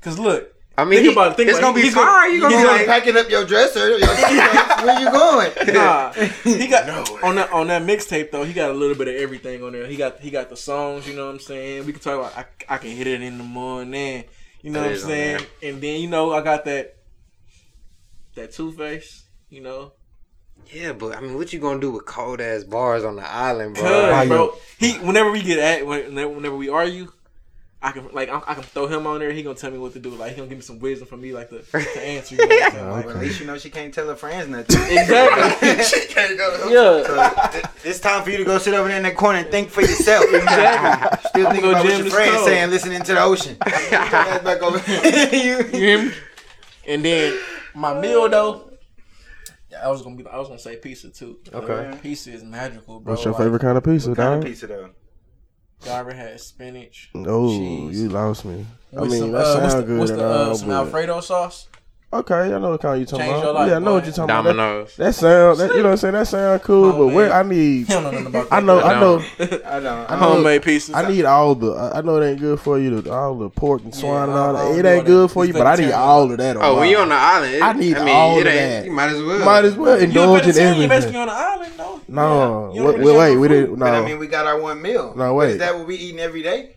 Cause look,
I mean,
Think
he-
about it, think
it's
about
gonna be
He's gonna-
fire. You gonna
you
be
gonna
like,
packing up your dresser? Your suitcase, where you going?
nah, he got on that on that mixtape though. He got a little bit of everything on there. He got he got the songs. You know what I'm saying. We can talk about I, I can hit it in the morning. You know
That
what I'm saying. And then you know I got that that Two Face. You know,
yeah, but I mean, what you gonna do with cold ass bars on the island, bro?
Cause, bro, he whenever we get at whenever whenever we argue, I can like I, I can throw him on there. He gonna tell me what to do. Like he gonna give me some wisdom from me, like to, to answer. You know what I'm saying? Like,
Well, at least you know she can't tell her friends nothing.
exactly.
she can't go.
yeah.
So, th- it's time for you to go sit over there in that corner and think for yourself.
Exactly.
Still
I'ma
thinking about what your friends
toe.
saying, listening to the ocean. Get your ass back over.
You hear me? And then my meal though, I was gonna be I was gonna say pizza too.
Okay.
Pizza is magical, bro.
What's your
Like,
favorite kind of pizza,
What kind of pizza though?
Y'all had spinach?
Oh,
cheese
you lost me. I mean,
some,
that
uh,
sounds
what's the,
good.
What's
and
the, uh,
all,
some
but-
Alfredo sauce?
Okay, I know what kind you talking
Change
about.
your life,
yeah, I know
boy.
what you're talking about. That,
Domino's.
that sound, that, you know what I'm saying? That sound cool,
Oh,
but where. I need,
He don't know nothing about that.
I know, I know,
I don't.
I know-
Homemade pieces.
I need all the. I I know it ain't good for you, the, all the pork and swine and
I-
all
I
that. It ain't
all
good for you, but I need
vegetarian.
all of that.
Oh, when
mine.
you on the island, it,
I need
I mean,
all
it
of that.
You might as well.
Might as well
You a
indulge in
vegetarian, you basically
everything.
on the island, though.
No,
Yeah. You don't
wait,
really
wait,
have
we
no
didn't. No,
But I mean, we got our one meal.
No,
But
wait.
Is that what we eating every day?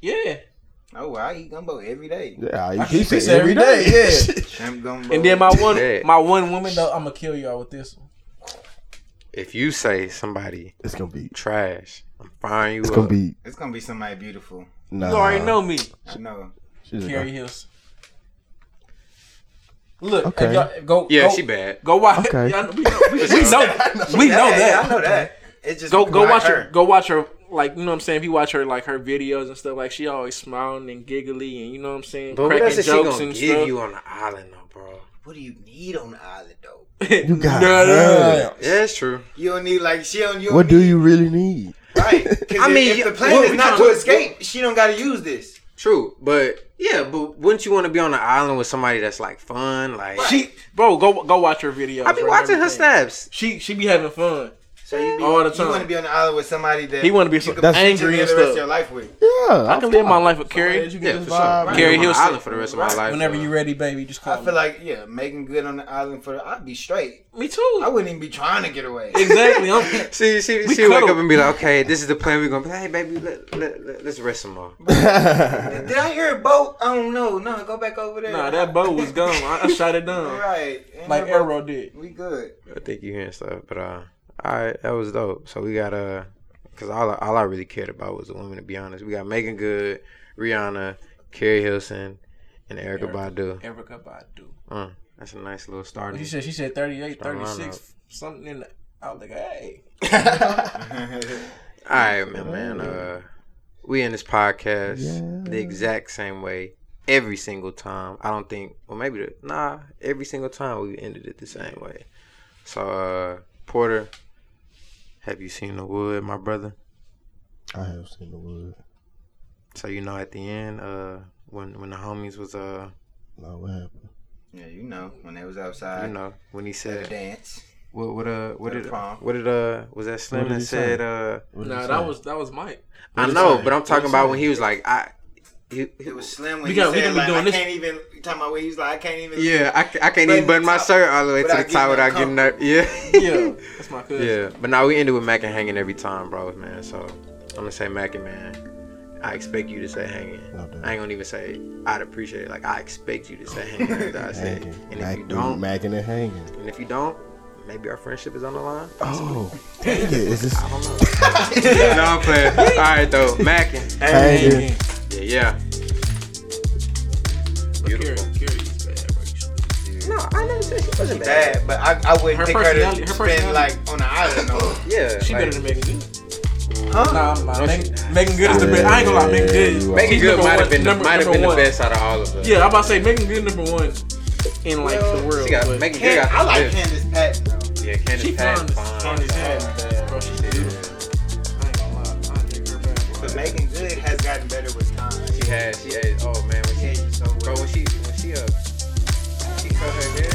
Yeah.
Oh, I eat gumbo every day.
yeah, I eat
I
pizza,
pizza
every
every
day.
day,
Yeah.
Shrimp gumbo.
And then my one,
Yeah.
my one woman though, I'm gonna kill y'all with this one.
If you say somebody
it's gonna be
trash, I'm firing you
It's
up.
gonna be.
It's gonna be somebody beautiful.
Nah,
You already know me,
I know.
She's
Keri Hills. Look,
Okay.
y'all- go.
yeah,
go,
she bad.
Go watch.
Okay.
Y'all- we know, we, we know, we know
Yeah,
that.
I know that. It's just
Go go
like
watch her. Go watch her. Like you know what I'm saying. If you watch her like her videos and stuff, like she always smiling and giggly and you know what I'm saying,
But what
cracking
else is she
jokes
gonna
and
give
stuff.
you on the island, though, bro?
What do you need on the island though?
You got
None.
her.
Yeah, it's true.
You don't need like she don't. You don't
What do you really need?
Right.
I
if-
mean,
if the plan
what
is
we
not
trying-
to escape, she don't got to use this.
True, but yeah, but wouldn't you want to be on the island with somebody that's like fun? Like
She, bro, go go watch her videos.
I be
bro,
watching her
everything.
snaps.
She she be having fun.
So you be,
All the time.
You want to be on the island with somebody that
He wanna be
you
so
That's-
angry and
live the rest
stuff.
of your life with.
Yeah,
I can live my life with Keri.
Yeah, for sure.
vibe.
Keri
I'm on
Hilson.
island for the rest of my life.
Whenever
so.
you ready, baby, just call
I feel
me.
like yeah, making good on the island for the, I'd be straight.
Me too.
I wouldn't even be trying to get away.
Exactly. I'm,
See, she,
We
she wake up and be like, okay, this is the plan. We're gonna be hey, baby, let, let, let, let's rest some more.
Did I hear a boat? I don't know. No, go back over there.
nah, that boat was gone. I, I shot it down
right. Ain't
like. Arrow did.
We good.
I think you hearing stuff, but uh, all right, that was dope. So we got uh, cause all all I really cared about was the women. To be honest, we got Meagan Good, Rihanna, Keri Hilson, and Erykah Badu.
Erykah Badu.
Uh, that's a nice little start.
She said she said 38, 36, something in the. I was like, hey.
All right, man, man. Uh, we in this podcast
Yeah.
the exact same way every single time. I don't think, well, maybe the nah. Every single time we ended it the same way. So, uh, Porter, have you seen the wood, my brother?
I have seen the wood.
So you know at the end, uh, when when the homies was uh,
No, what happened?
yeah, you know when they was outside.
you know, when he
at the
said
dance.
what what uh what did what did uh was that Slim that
he say?
said uh
What did
Nah, that
say?
was that was Mike.
I know,
say?
but I'm talking about
say?
when he was like I. He,
It was slim when
We
he
got- we
said
can be
like
doing
I
this-
can't even. You talking about when he was like I can't even.
Yeah, I, I can't even button my
top
shirt all the way to the top without
getting
up. Yeah.
Yeah, that's my cousin.
yeah. But now we ended with Mac and hanging every time, bros, man. So I'm gonna say Mac and man. I expect you to say hanging.
No.
I ain't gonna even say I'd appreciate it. Like I expect you to say hanging after I say it.
Hanging.
And if you don't,
Macking and hanging.
and if you don't, maybe our friendship is on the line.
Oh, dang it. Is this
I don't know. no, I'm playing. All right though, Mac and
hanging?
yeah, yeah.
But Keri,
Beautiful.
Keri is bad, bro. You
No, I never said she wasn't
bad, but I, I wouldn't
Her
take her to
her
spend like on the island though.
Yeah,
She
like,
better than Meagan Good.
Huh?
Nah, I'm
No,
lying.
she-
Meagan, Meagan Good is the best. I ain't gonna lie, Meagan Good.
Yeah.
Meagan
Good might have been the,
number-
might have
number
been the best out of all of us.
Yeah, I'm about to say Meagan Good number one in like
Well,
the world.
She got
but
Meagan Good
Can,
got
I like
the
Candice Patton though.
Yeah, Candice
She
Patton
fine.
fine.
Candice Patton.
Bro, she's beautiful. I ain't gonna lie. I take her back.
But Meagan Good has gotten better with time.
She had, she had, oh man, when
Yeah,
she,
you so
bro, when she, when she, uh, she cut her hair,